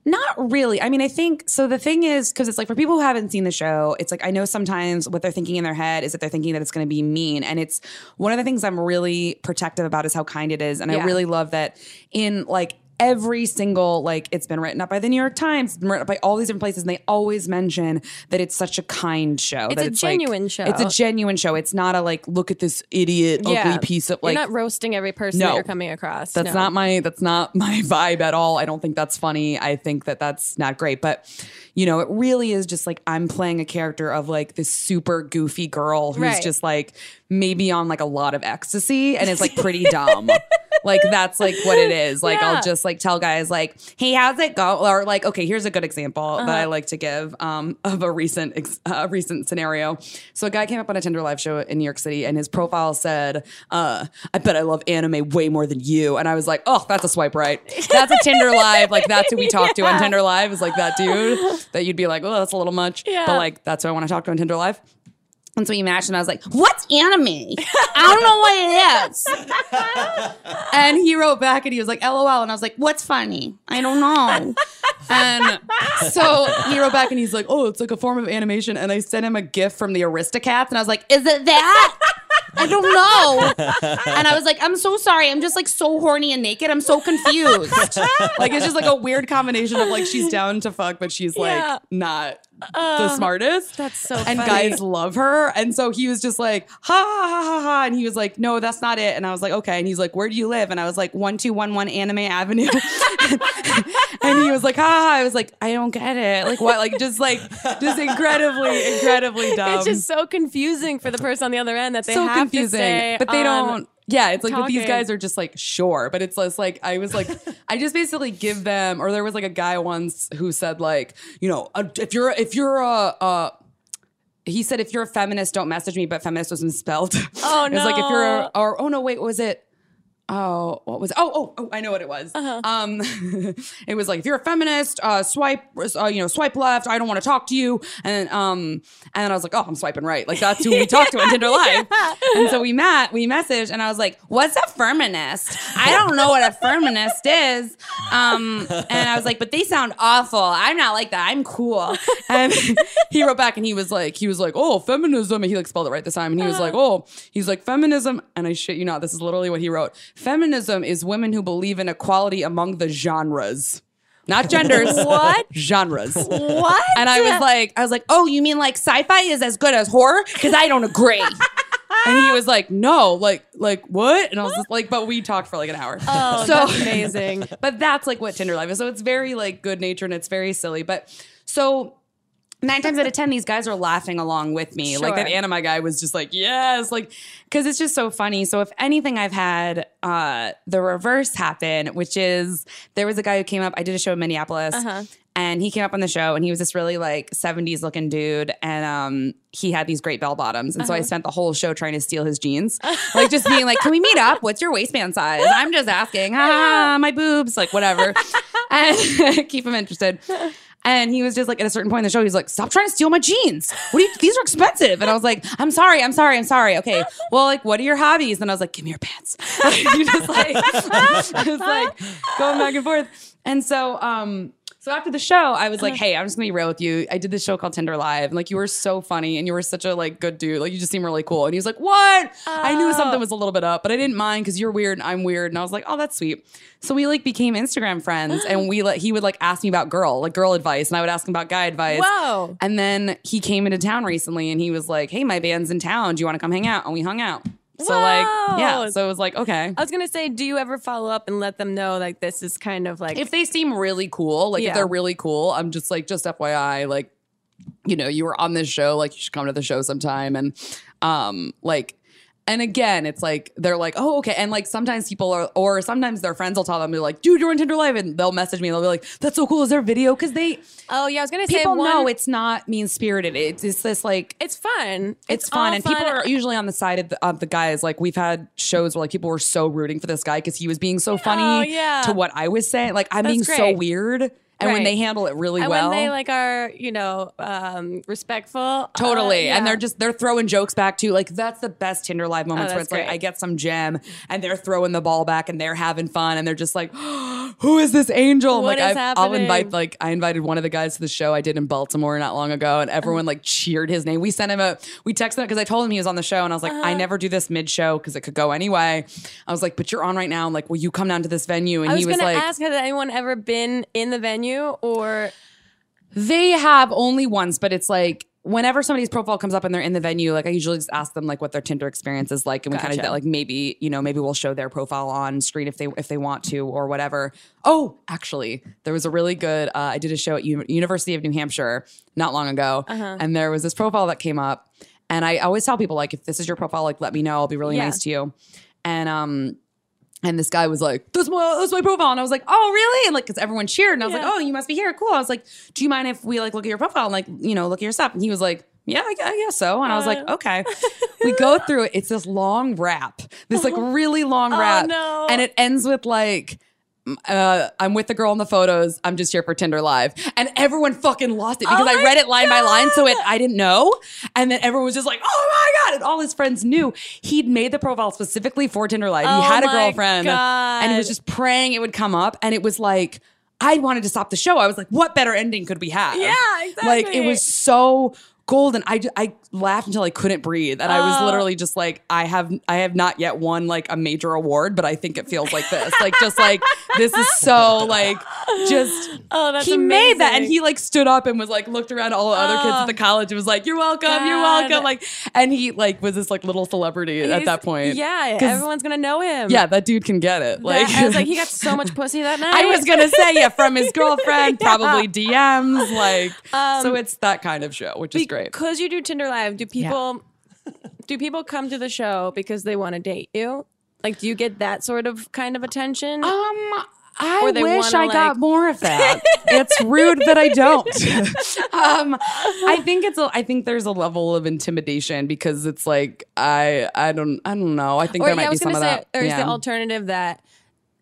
not really. I mean, I think so. The thing is, because it's like for people who haven't seen the show, it's like I know sometimes what they're thinking in their head is that they're thinking that it's going to be mean. And it's one of the things I'm really protective about is how kind it is. And Yeah. I really love that in like every single, like it's been written up by the New York Times, written up by all these different places. And they always mention that it's such a kind show. It's that a it's like- genuine show. It's a genuine show. It's not a like, look at this idiot, ugly piece of like, you're not roasting every person No. that you're coming across. that's No. not my that's not my vibe at all. I don't think that's funny. I think that that's not great. But you know, it really is just like I'm playing a character of like this super goofy girl who's Right. just like maybe on like a lot of ecstasy and is like pretty dumb. Like that's like what it is. Like Yeah. I'll just like tell guys like, "Hey, how's it go?" Or like, "Okay, here's a good example that Uh-huh. I like to give um, of a recent ex- uh, recent scenario." So a guy came up on a Tinder live show in New York City, and his profile said, uh, "I bet I love anime way more than you." And I was like, "Oh, that's a swipe right. That's a Tinder live. Like that's who we talk to on Tinder live is like that dude that you'd be like, oh, that's a little much, Yeah. but like that's who I want to talk to on Tinder live." And so we matched, and I was like, "What's anime? I don't know what it is." and he wrote back, and he was like, "LOL," and I was like, "What's funny? I don't know." and so he wrote back, and he's like, "Oh, it's like a form of animation." And I sent him a GIF from the Aristocats, and I was like, "Is it that?" I don't know. And I was like, I'm so sorry. I'm just like so horny and naked. I'm so confused. like it's just like a weird combination of like she's down to fuck, but she's like Yeah. Not the um, smartest. That's so and funny. guys love her. And so he was just like, ha ha ha ha ha. And he was like, no, that's not it. And I was like, okay. And he's like, where do you live? And I was like, 1211 Anime Avenue. and he was like, ha ha. I was like, I don't get it. Like what? Like just like just incredibly, incredibly dumb it's just so confusing for the person on the other end that they so have confusing. to say, but they on- don't. Yeah, it's like but these guys are just like sure, but it's less like I was like I just basically give them. Or there was like a guy once who said like you know if you're if you're a. Uh, he said, "If you're a feminist, don't message me." But feminist was misspelled. Oh, it was like if you're, a, or oh no, wait, was it? Oh, what was? Oh, oh, oh! I know what it was. Uh-huh. Um, it was like if you're a feminist, uh, swipe, uh, you know, swipe left. I don't want to talk to you. And um, and then I was like, oh, I'm swiping right. Like that's who we talked to on Tinder Live. And so we met, we messaged, and I was like, what's a feminist? I don't know what a feminist is. Um, and I was like, but they sound awful. I'm not like that. I'm cool. And he wrote back, and he was like, he was like, oh, feminism. And he like spelled it right this time. And he was like, oh, he's like feminism. And I shit you not, this is literally what he wrote. Feminism is women who believe in equality among the genres. Not genders. What? Genres. What? And I was like, I was like, oh, you mean like sci-fi is as good as horror? Because I don't agree. and he was like, no, like, like what? And I was just like, but we talked for like an hour. oh, so that's amazing. but that's like what Tinder Live is. So it's very like good natured and it's very silly. But so nine times out of ten, these guys are laughing along with me. Like that Sure. anime guy was just like, yes, like because it's just so funny. So if anything, I've had uh, the reverse happen, which is there was a guy who came up. I did a show in Minneapolis. Uh-huh. And he came up on the show and he was this really like 70s looking dude. And um, he had these great bell bottoms. And so I Uh-huh. spent the whole show trying to steal his jeans. like just being like, can we meet up? What's your waistband size? I'm just asking. Ah, my boobs, like whatever. and keep him interested. And he was just like at a certain point in the show, he's like, "Stop trying to steal my jeans. What you? These are expensive." And I was like, "I'm sorry, I'm sorry, I'm sorry. Okay, well, like, what are your hobbies?" And I was like, "Give me your pants." you just like, like going back and forth. And so, um, so after the show, I was like, uh-huh. "Hey, I'm just gonna be real with you. I did this show called Tinder Live, and like, you were so funny, and you were such a like good dude. Like, you just seem really cool." And he was like, "What?" I knew oh. something was a little bit up, but I didn't mind because you're weird and I'm weird. And I was like, "Oh, that's sweet." So we like became Instagram friends, and we like he would like ask me about girl like girl advice, and I would ask him about guy advice. Whoa. And then he came into town recently, and he was like, "Hey, my band's in town. Do you want to come hang out?" And we hung out. So like, yeah. So it was like, okay. I was gonna say, do you ever follow up and let them know like this is kind of like if they seem really cool, like Yeah. if they're really cool, I'm just like, just FYI, like, you know, you were on this show, like you should come to the show sometime. And um, like, and again, it's like they're like, oh, okay. And like sometimes people are, or sometimes their friends will tell them, they're like, dude, you're on Tinder Live, and they'll message me. and They'll be like, that's so cool. Is there a video? Because they oh yeah, I was gonna say people one, know it's not mean spirited. It's it's this like it's fun. it's, fun, all and people are usually on the side of the, of the guys. Like we've had shows where like people were so rooting for this guy because he was being so oh, funny Oh, yeah. to what I was saying. Like I'm That's being so weird, and when they handle it really well. and well, when they like are you know um respectful uh, Totally. yeah. And they're just they're throwing jokes back too. Like that's the best Tinder live moments Oh, where it's like. I get some gem and they're throwing the ball back and they're having fun and they're just like, who is this angel? What like I've- I'll invite like I invited one of the guys to the show I did in Baltimore not long ago and everyone like cheered his name. We sent him a we texted him because I told him he was on the show and I was like, Uh-huh. I never do this mid show because it could go anyway. I was like, but you're on right now. And like, will you come down to this venue? And I was, he was like, ask, has anyone ever been in the venue or They have only once, but it's like whenever somebody's profile comes up and they're in the venue, like I usually just ask them like what their Tinder experience is like, and we kind of Gotcha. like maybe you know maybe we'll show their profile on screen if they if they want to or whatever. Oh, actually, there was a really good. Uh, I did a show at U- University of New Hampshire not long ago, Uh-huh. and there was this profile that came up, and I always tell people like if this is your profile, like let me know. I'll be really Yeah. nice to you, and um. And this guy was like, "That's my that's my profile," and I was like, "Oh, really?" And like, because everyone cheered, and I was like, "Oh, you must be here, cool." I was like, "Do you mind if we like look at your profile and like you know look at your stuff?" And he was like, "Yeah, I, I guess so." And I was like, Uh. "Okay." we go through it. It's this long rap, this like really long rap, Oh, no. and it ends with like. Uh, I'm with the girl in the photos. I'm just here for Tinder Live, and everyone fucking lost it because Oh I read it line by line, so it I didn't know, and then everyone was just like, "Oh my god!" And all his friends knew he'd made the profile specifically for Tinder Live. Oh he had a girlfriend, and he was just praying it would come up, and it was like. I wanted to stop the show. I was like, what better ending could we have? Yeah, exactly. Like, it was so golden. I, I laughed until I couldn't breathe. And I was Oh. literally just like, I have I have not yet won like a major award, but I think it feels like this. like just like this is so like just Oh, that's he made that and he like stood up and was like looked around all the other kids Oh. at the college and was like, You're welcome, you're welcome. Like and he like was this like little celebrity at that point. Yeah, everyone's gonna know him. Yeah, that dude can get it. Like That- I was like, he got so much pussy that night. I was gonna say, yeah, from his girlfriend, Yeah. probably DMs, like. Um, so it's that kind of show, which is great. Because you do Tinder Live, do people do people come to the show because they want to date you? Like, do you get that sort of kind of attention? Um, I Or they wish wanna, I got more of that. it's rude that I don't. um, I think it's a, I think there's a level of intimidation because it's like I I don't I don't know. I think or there yeah, might I be was some gonna of say, that. there's the Yeah. alternative that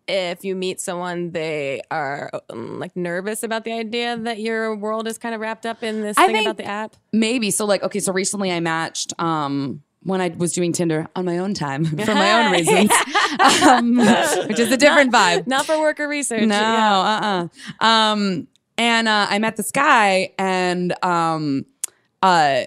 if you meet someone, they are um, like nervous about the idea that your world is kind of wrapped up in this I thing about the app. Maybe so. Like okay, so recently I matched. Um, when I was doing Tinder on my own time for my own reasons, um, which is a different vibe. Not for work or research. No, Yeah. uh, uh Um, and uh, I met this guy, and um, uh,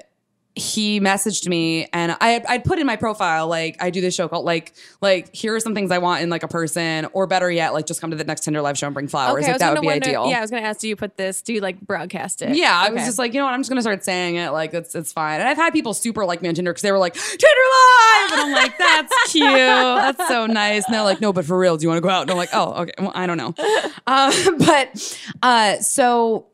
he messaged me, and I I'd put in my profile like I do this show called like like here are some things I want in like a person, or better yet, like just come to the next Tinder live show and bring flowers. Okay, like that would be wonder, ideal. Yeah, I was gonna ask, do you put this? Do you like broadcast it? Yeah, I was just like, you know what? I'm just gonna start saying it. Like, it's it's fine. And I've had people super like me on Tinder because they were like, Tinder live, and I'm like, that's cute, that's so nice. And they're like, no, but for real, do you want to go out? And I'm like, oh, okay. Well, I don't know. Uh, but uh, so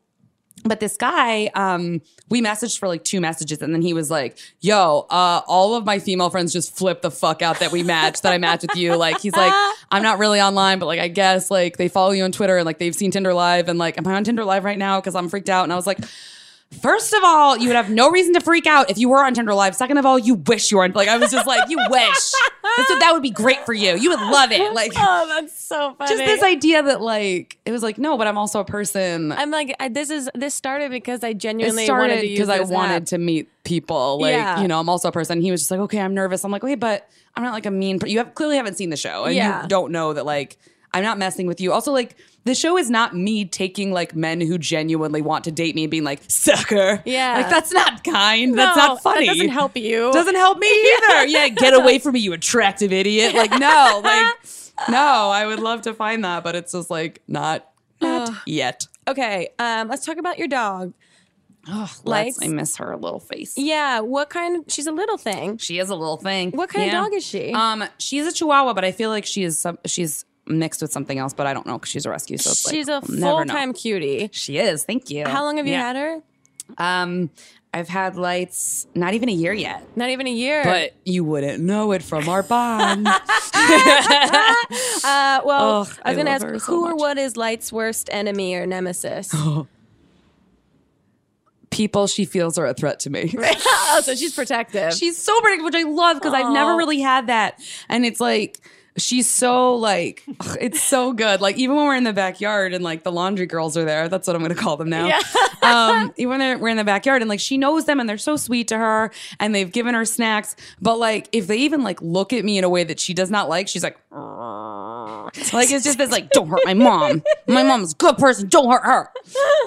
but this guy, um, we messaged for like two messages, and then he was like, "Yo, uh, all of my female friends just flip the fuck out that we matched, that I matched with you." Like, he's like, "I'm not really online, but like, I guess like they follow you on Twitter and like they've seen Tinder Live, and like, am I on Tinder Live right now? Because I'm freaked out." And I was like. First of all, you would have no reason to freak out if you were on Tinder Live. Second of all, you wish you weren't. Like I was just like, you wish. What, that would be great for you. You would love it. Like Oh, that's so funny. just this idea that like it was like no, but I'm also a person. I'm like, I, this is this started because I genuinely wanted started to because I wanted app. to meet people. Like, Yeah. you know, I'm also a person. He was just like, okay, I'm nervous. I'm like, okay, but I'm not like a mean. You have clearly haven't seen the show, and Yeah. you don't know that like I'm not messing with you. Also, like the show is not me taking like men who genuinely want to date me and being like sucker. Yeah. like that's not kind. that's not funny. That doesn't help you. Doesn't help me either. yeah, get away from me, you attractive idiot. Like no, like no. I would love to find that, but it's just like not not yet. Okay, um, let's talk about your dog. Lights. I miss her little face. Yeah, what kind? Of, she's a little thing. She is a little thing. What kind Yeah. of dog is she? Um, she's a Chihuahua, but I feel like she is some, she's mixed with something else, but I don't know because she's a rescue. So it's like, she's a full time cutie. She is. Thank you. How long have you Yeah. had her? Um, I've had lights not even a year yet, Not even a year. but you wouldn't know it from our bond. uh, well, I was gonna ask her so who or what is Light's worst enemy or nemesis? People she feels are a threat to me. oh, so she's protective. She's so protective, which I love because I've never really had that. And it's like she's so like ugh, it's so good. Like even when we're in the backyard and like the laundry girls are there, that's what I'm gonna call them now. Yeah. um, even when we're in the backyard and like she knows them and they're so sweet to her and they've given her snacks. But like if they even like look at me in a way that she does not like, she's like. Like it's just this like don't hurt my mom. My mom's a good person. Don't hurt her.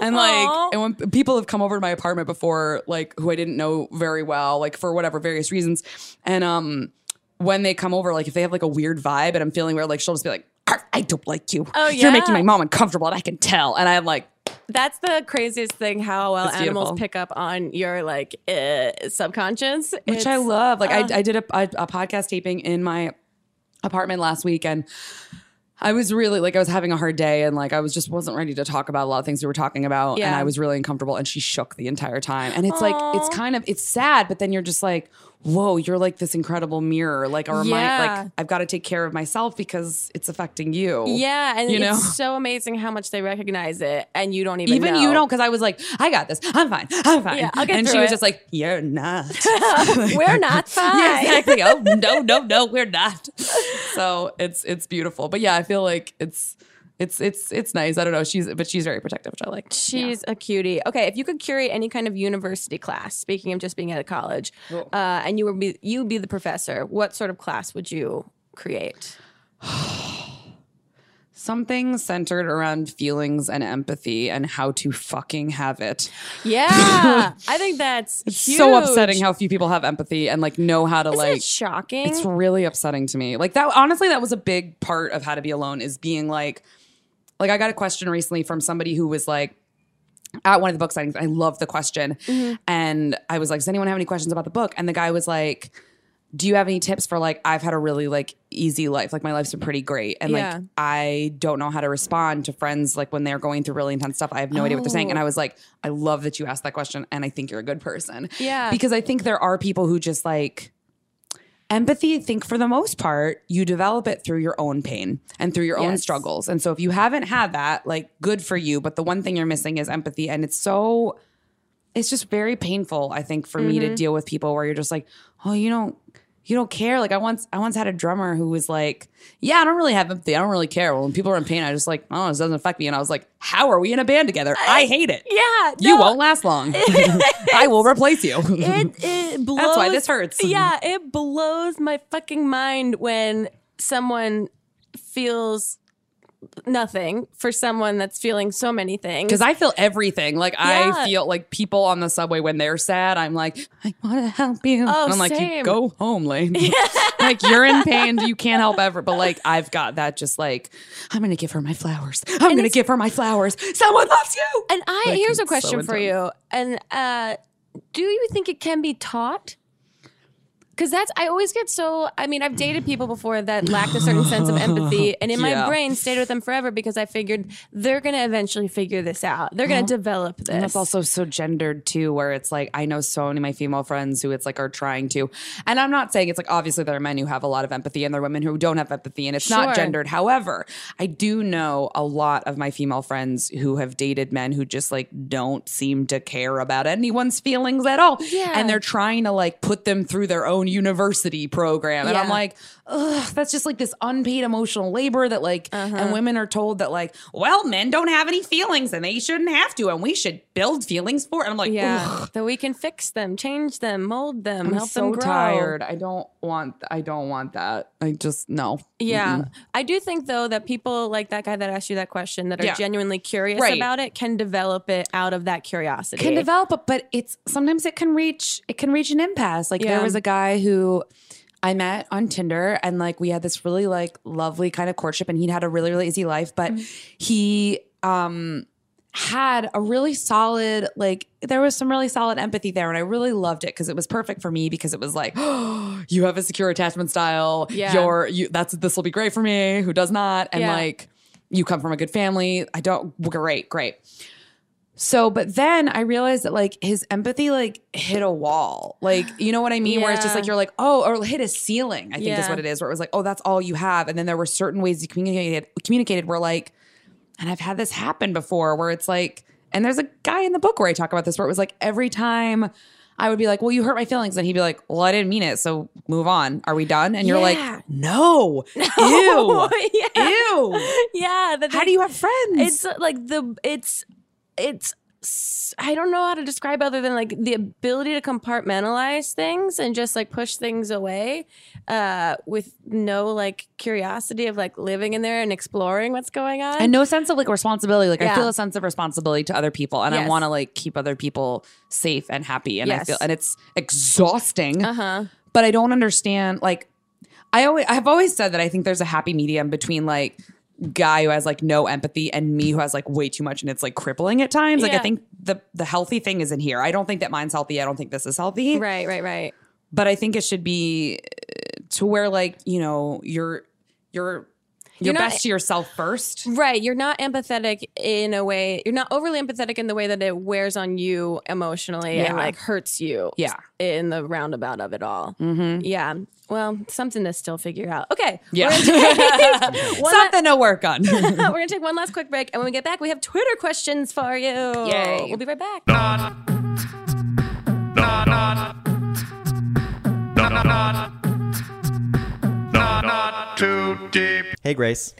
And like Aw. and when people have come over to my apartment before, like who I didn't know very well, like for whatever various reasons, and um when they come over, like if they have like a weird vibe and I'm feeling weird, like she'll just be like, I don't like you. Oh, You're making my mom uncomfortable, and I can tell. And I'm like, That's the craziest thing. How well It's animals beautiful. pick up on your like uh, subconscious, which It's- I love. Like uh, I, I did a, a, a podcast taping in my apartment last week and I was really like I was having a hard day and like I was just wasn't ready to talk about a lot of things we were talking about and I was really uncomfortable and she shook the entire time and it's like it's kind of it's sad but then you're just like whoa you're like this incredible mirror like a remind Yeah. like I've got to take care of myself because it's affecting you Yeah, and You it's know? so amazing how much they recognize it, and you don't even even know. you don't because I was like I got this I'm fine I'm fine Yeah, I'll get and she through was just like you're not We're not fine. Yeah, exactly. Oh no, no, no, we're not. So it's it's beautiful. But yeah, I feel like it's it's it's it's nice. I don't know. She's but she's very protective, which I like. She's a cutie. Okay, if you could curate any kind of university class, speaking of just being at a college, uh, and you would be, you be the professor, what sort of class would you create? Something centered around feelings and empathy and how to fucking have it. Yeah, I think that's So upsetting how few people have empathy and like know how to Isn't like it shocking. It's really upsetting to me. Like that honestly that was a big part of how to be alone is being like like I got a question recently from somebody who was like at one of the book signings. I love the question. Mm-hmm. And I was like, does anyone have any questions about the book? And the guy was like, do you have any tips for like I've had a really like easy life. Like my life's been pretty great. And Yeah. like I don't know how to respond to friends like when they're going through really intense stuff. I have no idea what they're saying. And I was like, I love that you asked that question and I think you're a good person. Yeah. Because I think there are people who just like empathy, I think for the most part, you develop it through your own pain and through your own struggles. And so if you haven't had that, like good for you. But the one thing you're missing is empathy. And it's so, it's just very painful, I think, for me to mm-hmm. deal with people where you're just like, oh, you don't. You don't care. Like I once, I once had a drummer who was like, "Yeah, I don't really have empathy. I don't really care. Well, when people are in pain, I just like, oh, this doesn't affect me." And I was like, "How are we in a band together? I hate it. yeah, You no, won't last long. I will replace you." It it blows. That's why this hurts. Yeah, it blows my fucking mind when someone feels nothing for someone that's feeling so many things. Because I feel everything. Like Yeah. I feel like people on the subway when they're sad, I'm like, I want to help you. Oh, and I'm like, same. you go home, Lane. like you're in pain, you can't help ever. But like I've got that. Just like I'm gonna give her my flowers. I'm gonna give her my flowers. Someone loves you. And I Like, here's a it's so question for you. And uh, do you think it can be taught? Because that's, I always get so, I mean, I've dated people before that lacked a certain sense of empathy. And in my brain, stayed with them forever because I figured they're going to eventually figure this out. They're going to develop this. And that's also so gendered too, where it's like I know so many of my female friends who it's like are trying to. And I'm not saying it's like obviously there are men who have a lot of empathy and there are women who don't have empathy, and it's Sure. not gendered. However, I do know a lot of my female friends who have dated men who just like don't seem to care about anyone's feelings at all. Yeah. And they're trying to like put them through their own university program. And I'm like, ugh, that's just like this unpaid emotional labor that like Uh-huh. and women are told that like, well, men don't have any feelings and they shouldn't have to, and we should build feelings for. And I'm like, yeah. ugh, That we can fix them, change them, mold them, I'm help so them grow. tired. I don't want. I don't want that. I just no. Yeah. I do think though that people like that guy that asked you that question that are Yeah. genuinely curious Right. about it can develop it out of that curiosity. can develop it, but it's sometimes it can reach it can reach an impasse. Like Yeah. there was a guy who I met on Tinder and like we had this really like lovely kind of courtship and he'd had a really really easy life, but he um had a really solid like there was some really solid empathy there and I really loved it because it was perfect for me because it was like you have a secure attachment style. Yeah. you're you that's this will be great for me. Who does not? And Yeah. like you come from a good family. I don't great great so, but then I realized that like his empathy like hit a wall. Like, you know what I mean? Where it's just like you're like, oh, or hit a ceiling, I think is what it is, where it was like, oh, that's all you have. And then there were certain ways you communicated communicated where like, and I've had this happen before where it's like, and there's a guy in the book where I talk about this where it was like every time I would be like, well, you hurt my feelings. And he'd be like, well, I didn't mean it. So move on. Are we done? And you're Yeah. like, no, ew, yeah. ew. Yeah. How do you have friends? It's like the it's it's I don't know how to describe other than like the ability to compartmentalize things and just like push things away uh with no like curiosity of like living in there and exploring what's going on. and no sense of like responsibility. Like I feel a sense of responsibility to other people, and I want to like keep other people safe and happy. And I feel, and it's exhausting. Uh-huh. But I don't understand. Like I always, I've always said that I think there's a happy medium between like guy who has like no empathy and me who has like way too much and it's like crippling at times. Like I think the the healthy thing is in here. I don't think that mine's healthy. I don't think this is healthy. Right, right, right. But I think it should be uh, to where like you know you're you're you're, not- best to yourself first. Right. You're not empathetic in a way, you're not overly empathetic in the way that it wears on you emotionally Yeah. and like hurts you. Yeah. In the roundabout of it all. Mm-hmm. Yeah well, something to still figure out. Okay. Yeah. something la- to work on. we're going to take one last quick break. And when we get back, we have Twitter questions for you. Yay. We'll be right back. Hey, Grace.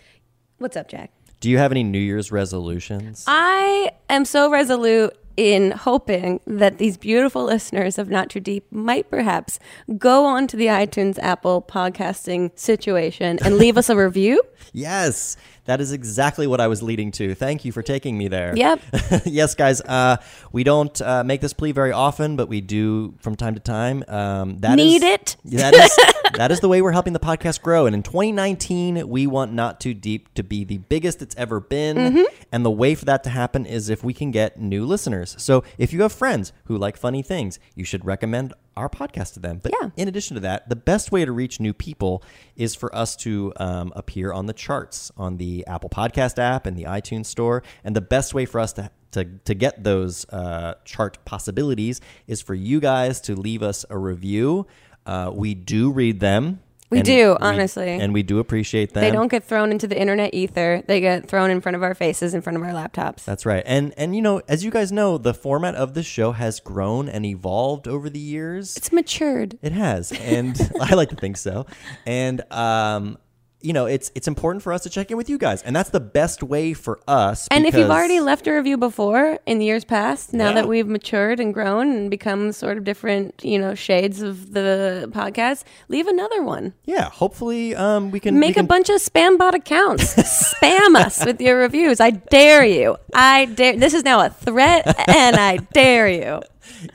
What's up, Jack? Do you have any New Year's resolutions? I am so resolute in hoping that these beautiful listeners of Not Too Deep might perhaps go on to the iTunes Apple podcasting situation and leave us a review. yes, that is exactly what I was leading to. Thank you for taking me there. Yep. yes, guys. Uh, we don't uh, make this plea very often, but we do from time to time. Um, that Need is- it? That is that is the way we're helping the podcast grow. And in 2019, we want Not Too Deep to be the biggest it's ever been. Mm-hmm. And the way for that to happen is if we can get new listeners. So if you have friends who like funny things, you should recommend our podcast to them. But Yeah. in addition to that, the best way to reach new people is for us to um, appear on the charts on the Apple Podcast app and the iTunes Store. And the best way for us to to, to get those uh, chart possibilities is for you guys to leave us a review. Uh, we do read them. We and do, honestly. and we do appreciate them. They don't get thrown into the internet ether. They get thrown in front of our faces, in front of our laptops. That's right. And and you know, as you guys know, the format of this show has grown and evolved over the years. It's matured. It has, and I like to think so. And um, you know, it's it's important for us to check in with you guys, and that's the best way for us. And if you've already left a review before in the years past, now Yeah. that we've matured and grown and become sort of different, you know, shades of the podcast, leave another one. yeah, hopefully, um, we can we Make a bunch of spam bot accounts. Spam us with your reviews. I dare you. I dare. This is now a threat, and I dare you.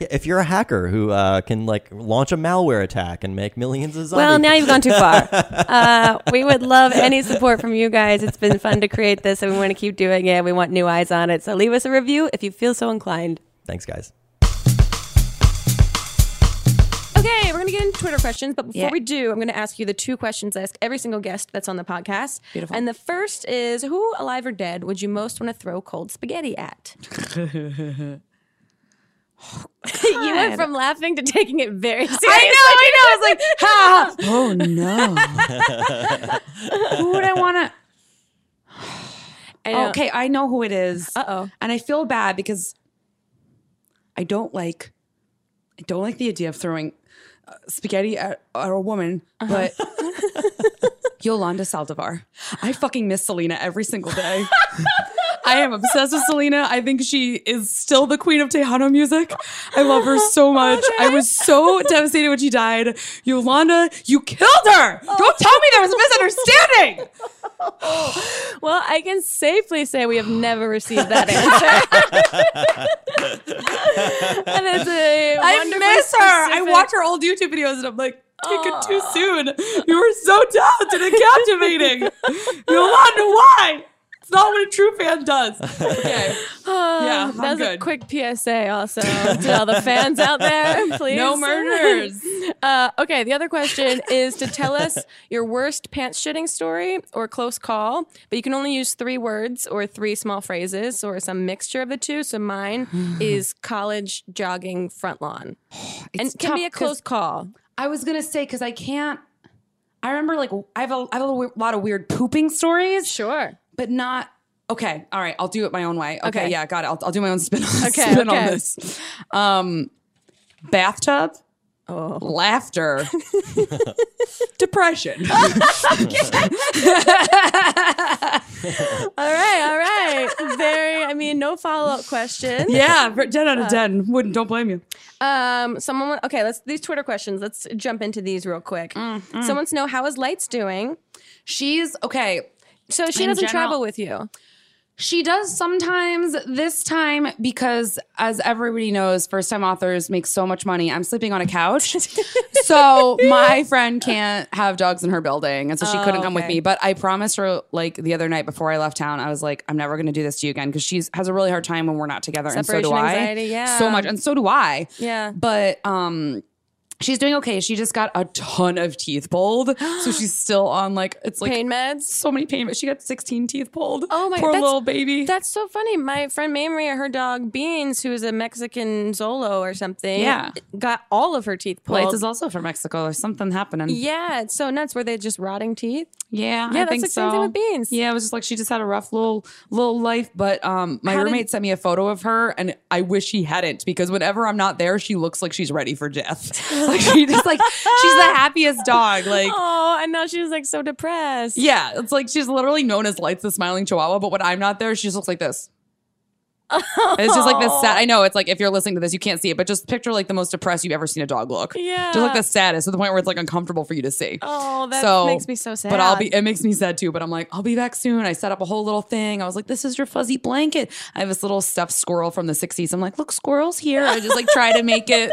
If you're a hacker who uh, can like launch a malware attack and make millions of zombie Well, now you've gone too far. Uh, we would love any support from you guys. It's been fun to create this, and we want to keep doing it. We want new eyes on it. So leave us a review if you feel so inclined. Thanks, guys. Okay, we're going to get into Twitter questions, but before Yeah. we do, I'm going to ask you the two questions I ask every single guest that's on the podcast. Beautiful. And the first is Who, alive or dead, would you most want to throw cold spaghetti at? you went from laughing to taking it very seriously. I know, I know. I was like, ha. Oh no. who would I want to? Okay, I know who it is. Uh-oh. And I feel bad because I don't like I don't like the idea of throwing uh, spaghetti at, at a woman, but Yolanda Saldivar. I fucking miss Selena every single day. I am obsessed with Selena. I think she is still the queen of Tejano music. I love her so much. I was so devastated when she died. Yolanda, you killed her. Don't tell me there was a misunderstanding. Well, I can safely say we have never received that answer. and it's a I miss her. I watch her old YouTube videos and I'm like, take it too soon. You were so talented and captivating. Yolanda, why? It's not what a true fan does. Okay. yeah, I'm That's a quick PSA also to all the fans out there, please. No murders. Uh, okay, the other question is to tell us your worst pants shitting story or close call, but you can only use three words or three small phrases or some mixture of the two. So mine is college jogging front lawn. and It's it can be a close call. I was gonna say because I can't. I remember like I have a, I have a lot of weird pooping stories, Sure. But not. Okay, all right, I'll do it my own way. Okay, Okay. yeah, got it. I'll, I'll do my own spin on, Okay, spin on okay. this. Um, bathtub, Oh. laughter, depression. All right, all right. Very, I mean, no follow up question. yeah, for- ten out of ten. Wouldn't don't blame you. Um, someone. Okay, let's these Twitter questions. Let's jump into these real quick. Mm, Someone wants to know how is Lights doing. She's okay. So she In doesn't general- travel with you. She does sometimes this time because, as everybody knows, first time authors make so much money. I'm sleeping on a couch. so my friend can't have dogs in her building. And so she couldn't come with me. But I promised her, like, the other night before I left town, I was like, I'm never going to do this to you again because she has a really hard time when we're not together. and so do Separation I. anxiety, yeah. So much. And so do I. Yeah. But, um, She's doing okay. She just got a ton of teeth pulled. so she's still on like it's like Pain meds. so many pain, meds. she got 16 teeth pulled. Oh my- poor little baby. That's so funny. My friend May Maria, her dog Beans, who is a Mexican Xolo or something, Yeah. got all of her teeth pulled. Lights is also from Mexico. There's something happening. yeah, it's so nuts. Were they just rotting teeth? Yeah, Yeah, I that's think the so. same thing with Beans. Yeah, it was just like she just had a rough little little life. But um, my How did- roommate sent me a photo of her, and I wish he hadn't because whenever I'm not there, she looks like she's ready for death. like she just like she's the happiest dog. Like. Oh, and now she's like so depressed. Yeah, it's like she's literally known as Lights the Smiling Chihuahua, but when I'm not there, she just looks like this. It's just like this sad. I know it's like if you're listening to this, you can't see it, but just picture like the most depressed you've ever seen a dog look. Yeah. just like the saddest to the point where it's like uncomfortable for you to see. Oh, that makes me so sad. But I'll be. It makes me sad too. But I'm like, I'll be back soon. I set up a whole little thing. I was like, this is your fuzzy blanket. I have this little stuffed squirrel from the '60s. I'm like, look, squirrel's here. I just like try to make it.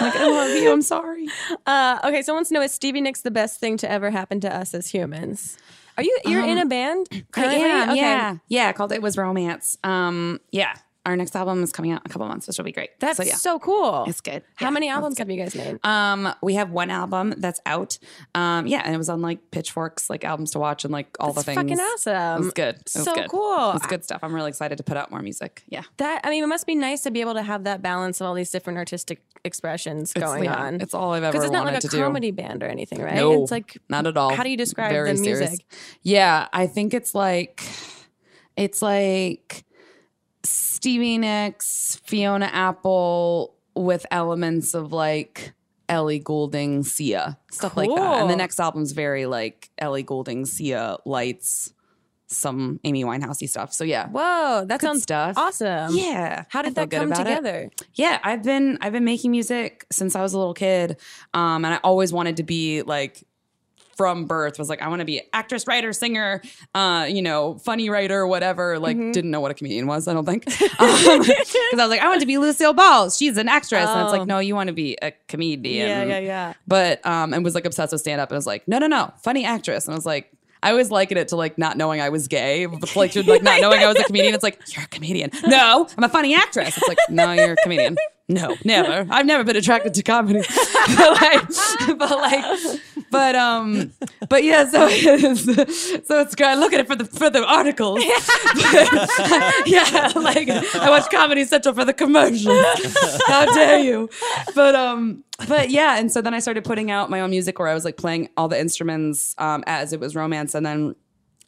I'm like, I love you. I'm sorry. Uh, okay, someone wants to know is Stevie Nicks the best thing to ever happen to us as humans? Are you you're in a band? currently? I am, Okay. yeah, yeah. Called it was romance. Um, yeah. Our next album is coming out in a couple months, which will be great. That's so yeah. so cool. It's good. How Yeah, many albums have you guys made? Um, we have one album that's out. Um, yeah, and it was on like Pitchforks, like albums to watch, and like all That's the things. fucking awesome. It was good. It was So good. cool. It's good stuff. I'm really excited to put out more music. Yeah. that I mean, it must be nice to be able to have that balance of all these different artistic expressions It's- going yeah, on. It's all I've ever wanted. because it's not like a to do. comedy band or anything, right? No, it's like not at all. How do you describe Very the serious. music? Yeah, I think it's like it's like Stevie Nicks, Fiona Apple with elements of like Ellie Goulding, Sia, stuff like that. And the next album's very like Ellie Goulding, Sia, lights, some Amy Winehousey stuff. So yeah. Whoa, that Good sounds stuff. awesome. Yeah. How did that come about it. together? Yeah, I've been I've been making music since I was a little kid, um, and I always wanted to be like from birth was like I want to be actress, writer, singer, uh, you know, funny writer, whatever. Like didn't know what a comedian was. I don't think because I was like I want to be Lucille Ball. She's an actress, and it's Oh. like no, you want to be a comedian. Yeah, yeah, yeah. But um, and was like obsessed with stand up, and was like no, no, no, funny actress, and I was like. I always liken it to like not knowing I was gay, but like like not knowing I was a comedian. It's like you're a comedian. No, I'm a funny actress. It's like no, you're a comedian. No, never. I've never been attracted to comedy. but like, but like, but um, but yeah. So it's, so it's good. I look at it for the for the articles. yeah, like I watch Comedy Central for the commercials. How dare you? But um, but yeah. And so then I started putting out my own music where I was like playing all the instruments um as it was romance, and then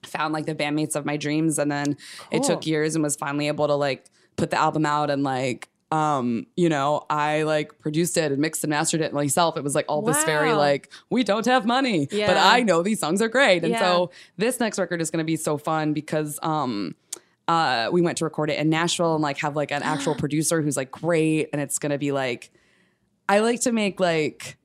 found like the bandmates of my dreams and then it took years and was finally able to like put the album out and like um you know i like produced it and mixed and mastered it myself. It was like all this very like we don't have money but i know these songs are great. And Yeah. so this next record is going to be so fun because um uh we went to record it in nashville and like have like an actual producer who's like great. And it's going to be like i like to make like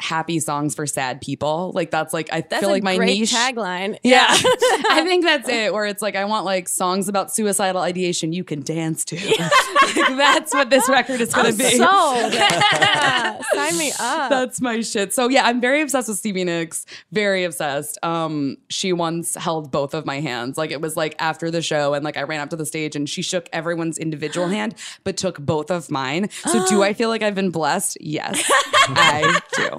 happy songs for sad people like that's like i That's feel like my niche tagline. yeah. I think that's it. Where it's like, I want like songs about suicidal ideation you can dance to. Like, that's what this record is going to be. Sold. Yeah, Sign me up. That's my shit. So yeah, I'm very obsessed with Stevie Nicks. Very obsessed. Um, she once held both of my hands. Like it was like after the show, and like I ran up to the stage and she shook everyone's individual hand, but took both of mine. So do I feel like I've been blessed? Yes, I do.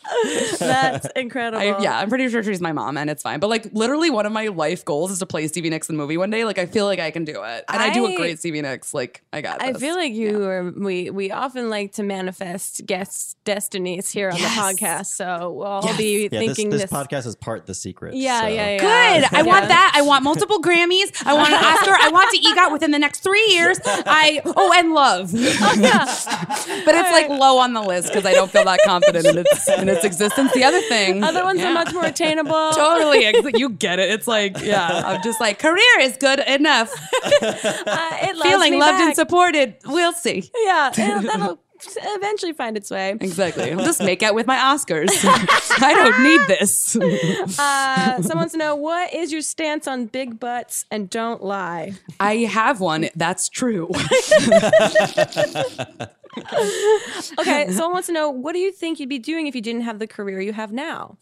That's incredible. I, yeah, I'm pretty sure she's my mom, and it's fine. But like, literally, one of my life goals is to play Stevie Nicks in a movie one day. Like, I feel like I can do it, and I, do a great Stevie Nicks. Like, I got. I feel like you are. We we often like to manifest guest destinies here on Yes. the podcast, so we'll all Yes. be Yeah, thinking this this. podcast is part the secret. Yeah, so- yeah, yeah. Good. I want that. I want multiple Grammys. I want an Oscar. I want to EGOT within the next three years. I oh, and love. Oh, but it's like low on the list because I don't feel that confident in its in its existence. The other thing, Other ones Yeah. are much more attainable. Totally, you get it. It's like, yeah, I'm just like career is good enough. Uh, Feeling loved and supported. We'll see. Yeah, that'll eventually find its way. Exactly. I'll just make out with my Oscars. I don't need this. Uh, someone wants to know what is your stance on big butts and don't lie. I have one. That's true. Okay, someone wants to know what do you think you'd be doing if you didn't have the career you have now?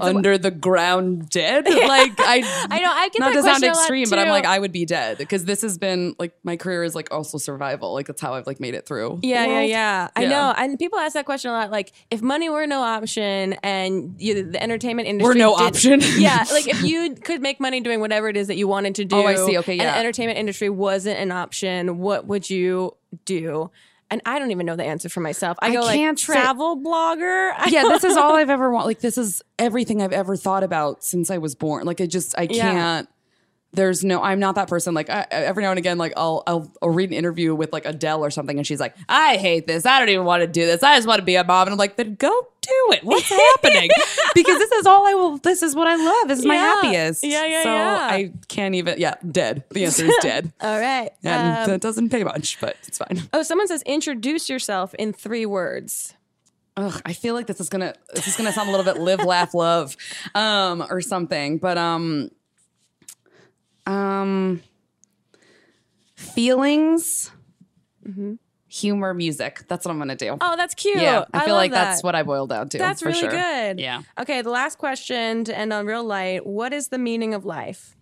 That's a- Under the ground, dead. Like I, I know, I get not that to sound question a lot, extreme, but I'm like I would be dead because this has been like my career is like also survival. Like that's how I've like made it through. Yeah, yeah, Well, yeah. I know. And people ask that question a lot. Like, if money were no option and you, the entertainment industry were no did- option. yeah, like if you could make money doing whatever it is that you wanted to do. Oh, I see. Okay, And yeah. the entertainment industry wasn't an option. What would you do? And I don't even know the answer for myself. I I go like travel blogger. I yeah, this is all I've ever want. Like this is everything I've ever thought about since I was born. Like I just I Yeah. can't. There's no. I'm not that person. Like I, every now and again, like I'll, I'll I'll read an interview with like Adele or something, and she's like, "I hate this. I don't even want to do this. I just want to be a mom." And I'm like, "Then go do it. What's happening?" because this is all I will. This is what I love. This is my happiest. Yeah, yeah, So yeah. I can't even. Yeah, dead. The answer is dead. All right. And Um, that doesn't pay much, but it's fine. oh, someone says introduce yourself in three words. Ugh, I feel like this is gonna this is gonna sound a little bit live, laugh, love, um, or something. But um, um, feelings, humor, music. That's what I'm gonna do. Oh, that's cute. yeah, I feel love like that's what I boiled down to. That's really sure. good. Yeah. Okay, the last question to end on real light. What is the meaning of life?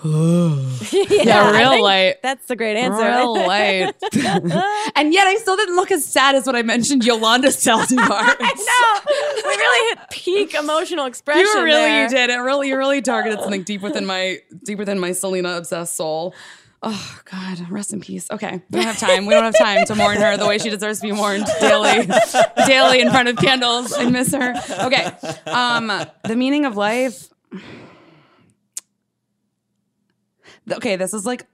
Yeah, I real light. That's the great answer. Real light. and yet I still didn't look as sad as when I mentioned Yolanda Saldívar. no, we really hit peak emotional expression. You really there. did. It really, you really targeted something deep within my deep within my Selena obsessed soul. Oh God, rest in peace. Okay, we don't have time. We don't have time to mourn her the way she deserves to be mourned daily, daily in front of candles. I miss her. Okay, um, the meaning of life. Okay, this is like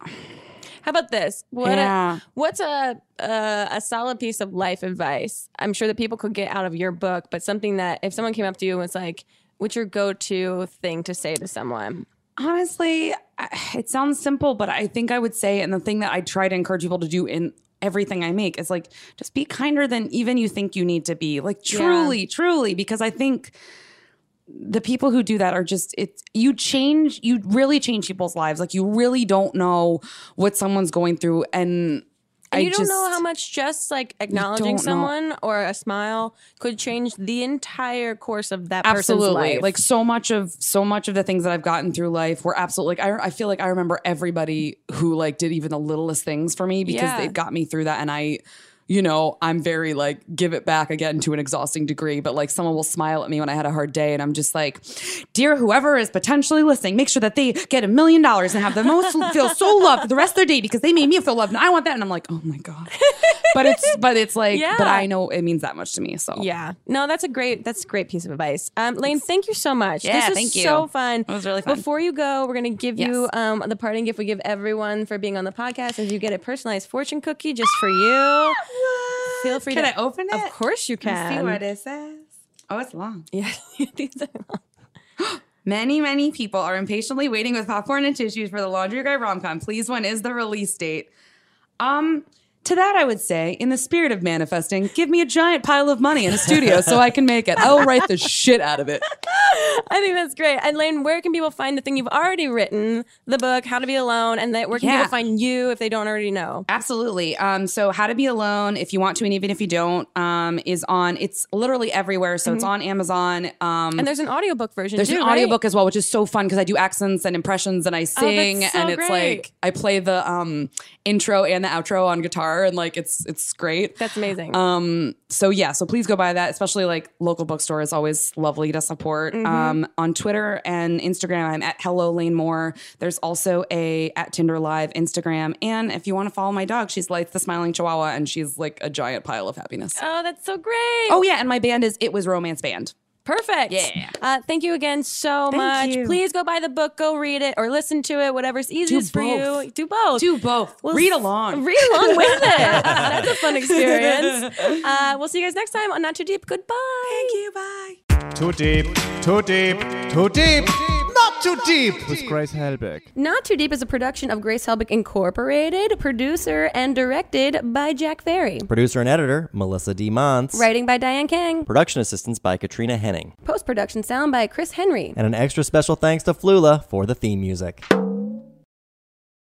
How about this? What Yeah. a, what's a, a a solid piece of life advice? I'm sure that people could get out of your book, but something that if someone came up to you and was like, "What's your go-to thing to say to someone?" honestly, it sounds simple, but I think I would say, and the thing that I try to encourage people to do in everything I make is like, just be kinder than even you think you need to be. Like, truly, truly, because I think the people who do that are just it's you change you really change people's lives like you really don't know what someone's going through and And I you don't just, know how much just like acknowledging don't know. someone or a smile could change the entire course of that person's absolutely life. like so much of so much of the things that I've gotten through life were absolutely like I, I feel like I remember everybody who like did even the littlest things for me because Yeah. it got me through that and I you know I'm very like give it back again to an exhausting degree but like someone will smile at me when I had a hard day and I'm just like dear whoever is potentially listening make sure that they get a million dollars and have the most feel so loved for the rest of their day because they made me feel loved and I want that. And I'm like oh my god but it's but it's like Yeah. but I know it means that much to me so Yeah. No, that's a great that's a great piece of advice. Um, Lane, thank you so much. Yeah, this was thank you. so fun. It was really fun. Before you go, we're gonna give you um the parting gift we give everyone for being on the podcast as you get a personalized fortune cookie just for you. Feel free Can to I open it? Of course you can. see what it says oh it's long Yeah. These are- long. Many, many people are impatiently waiting with popcorn and tissues for the Laundry Guy rom-com. Please, when is the release date? Um, to that I would say, in the spirit of manifesting, give me a giant pile of money in a studio so I can make it. I'll write the shit out of it. I think that's great. And Lane, where can people find the thing you've already written, the book, How to Be Alone, and that where can Yeah. people find you if they don't already know? Absolutely. Um, so How to Be Alone, if you want to, and even if you don't, um, is on. It's literally everywhere. So it's on Amazon. Um, And there's an audiobook version There's too, an right? audiobook as well, which is so fun because I do accents and impressions and I sing so and it's great. like I play the um intro and the outro on guitar and like it's it's great. That's amazing. Um so yeah, so please go buy that, especially like local bookstore is always lovely to support. Mm-hmm. Um on Twitter and Instagram I'm at Hello Lane Moore. There's also a at Tinder Live Instagram and if you want to follow my dog, she's Lights the Smiling Chihuahua and she's like a giant pile of happiness. oh, that's so great. Oh yeah, and my band is It Was Romance Band. Perfect. Yeah. Uh, thank you again so much. you. Please go buy the book, go read it, or listen to it, whatever's easiest for you. Do both. Do both. We'll Read s- along. Read along with it. That's a fun experience. Uh, we'll see you guys next time on Not Too Deep. Goodbye. Thank you. Bye. Too deep, too deep, too deep, not too deep with Grace Helbig. Not Too Deep is a production of Grace Helbig Incorporated, producer and directed by Jack Ferry. Producer and editor, Melissa D. Mons. Writing by Diane Kang. Production assistance by Katrina Henning. Post production sound by Chris Henry. And an extra special thanks to Flula for the theme music.